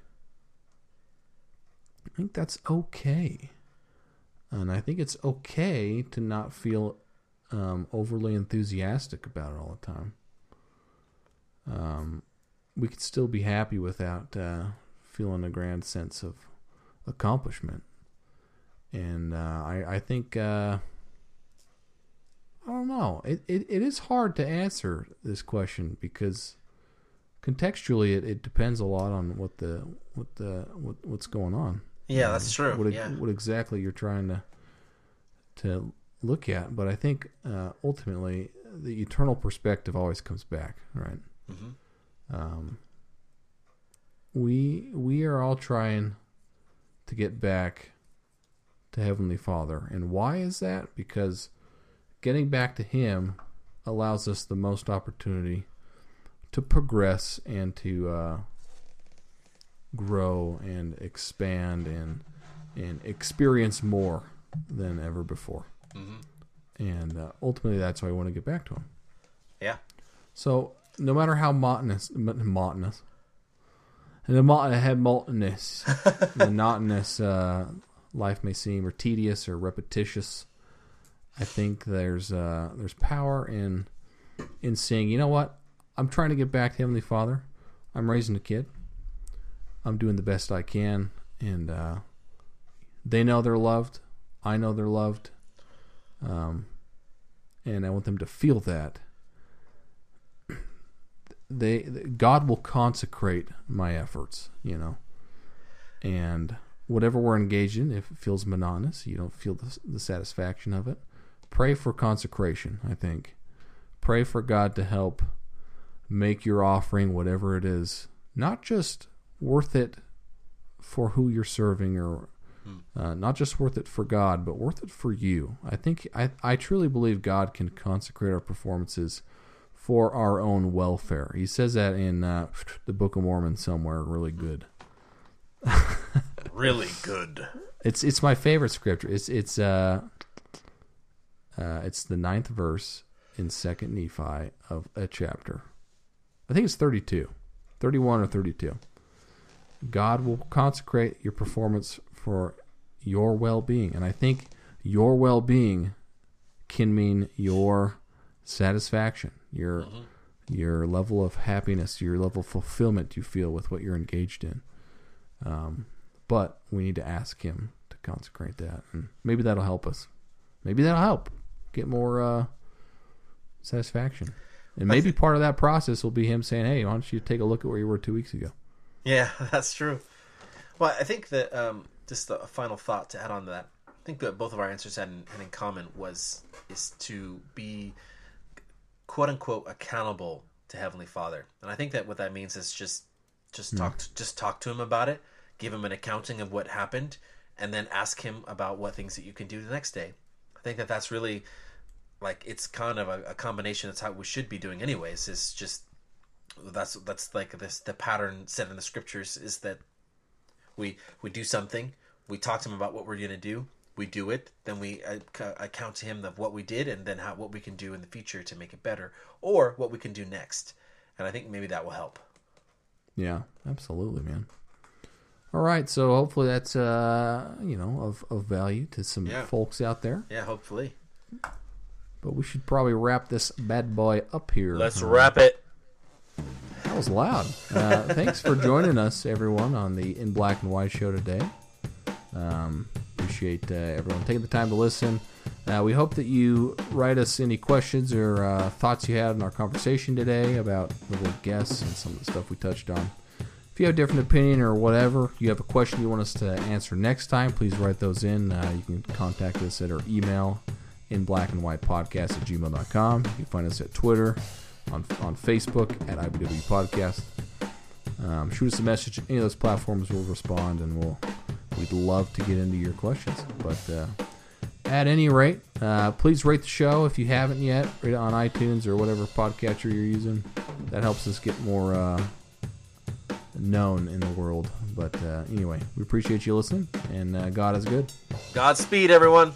I think that's okay, and I think it's okay to not feel um, overly enthusiastic about it all the time. Um, we could still be happy without uh, feeling a grand sense of accomplishment and uh, I I think uh, I don't know. It, it it is hard to answer this question because contextually it, it depends a lot on what the what the what, what's going on. Yeah, that's true. What, yeah. what exactly you're trying to to look at, but I think uh, ultimately the eternal perspective always comes back, right? Mhm. Um, we we are all trying to get back to Heavenly Father, and why is that? Because getting back to Him allows us the most opportunity to progress and to uh, grow and expand and and experience more than ever before. Mhm. And uh, ultimately, that's why I want to get back to Him. Yeah. So no matter how monotonous, monotonous, and the mon- monotonous, [laughs] monotonous uh, life may seem, or tedious, or repetitious, I think there's uh, there's power in in saying, you know what, I'm trying to get back to Heavenly Father. I'm raising a kid. I'm doing the best I can, and uh, they know they're loved. I know they're loved, um, and I want them to feel that they God will consecrate my efforts, you know. And whatever we're engaged in, if it feels monotonous, you don't feel the, the satisfaction of it. Pray for consecration. I think pray for God to help make your offering, whatever it is, not just worth it for who you're serving, or uh, not just worth it for God, but worth it for you. I think I I truly believe God can consecrate our performances for our own welfare. He says that in uh, the Book of Mormon somewhere, really good. Really good. It's it's my favorite scripture. It's it's uh, uh it's the ninth verse in Second Nephi of a chapter. I think it's 32, 31 or thirty two. God will consecrate your performance for your well being, and I think your well being can mean your satisfaction, your your level of happiness, your level of fulfillment you feel with what you're engaged in. Um, but we need to ask Him to consecrate that, and maybe that'll help us. Maybe that'll help get more uh, satisfaction. And maybe part of that process will be Him saying, "Hey, why don't you take a look at where you were two weeks ago?" Yeah, [laughs] that's true. Well, I think that um, just a final thought to add on to that. I think that both of our answers had in, had in common was is to be quote unquote accountable to Heavenly Father, and I think that what that means is just just hmm. talk to, just talk to Him about it, give Him an accounting of what happened, and then ask Him about what things that you can do the next day. I think that that's really like it's kind of a, a combination. That's how we should be doing, anyways. Is just that's that's like this the pattern set in the scriptures is that we we do something we talk to him about what we're going to do we do it then we uh, account to him of what we did and then how what we can do in the future to make it better or what we can do next and i think maybe that will help Yeah, absolutely, man. All right, so hopefully that's uh, you know of, of value to some Yeah. folks out there. yeah hopefully But we should probably wrap this bad boy up here. Uh, wrap it That was loud. Uh, thanks for joining us, everyone, on the In Black and White show today. Um, appreciate uh, everyone taking the time to listen. Uh, we hope that you write us any questions or uh, thoughts you had in our conversation today about the guests and some of the stuff we touched on. If you have a different opinion or whatever, you have a question you want us to answer next time, please write those in. Uh, you can contact us at our email in black and white podcast at gmail.com. You can find us at Twitter, on, on Facebook at IBW Podcast. Um, shoot us a message. Any of those platforms will respond, and we'll we'd love to get into your questions. But uh, at any rate, uh, please rate the show if you haven't yet. Rate it on iTunes or whatever podcatcher you're using. That helps us get more uh, known in the world. But uh, anyway, we appreciate you listening, and uh, God is good. Godspeed, everyone.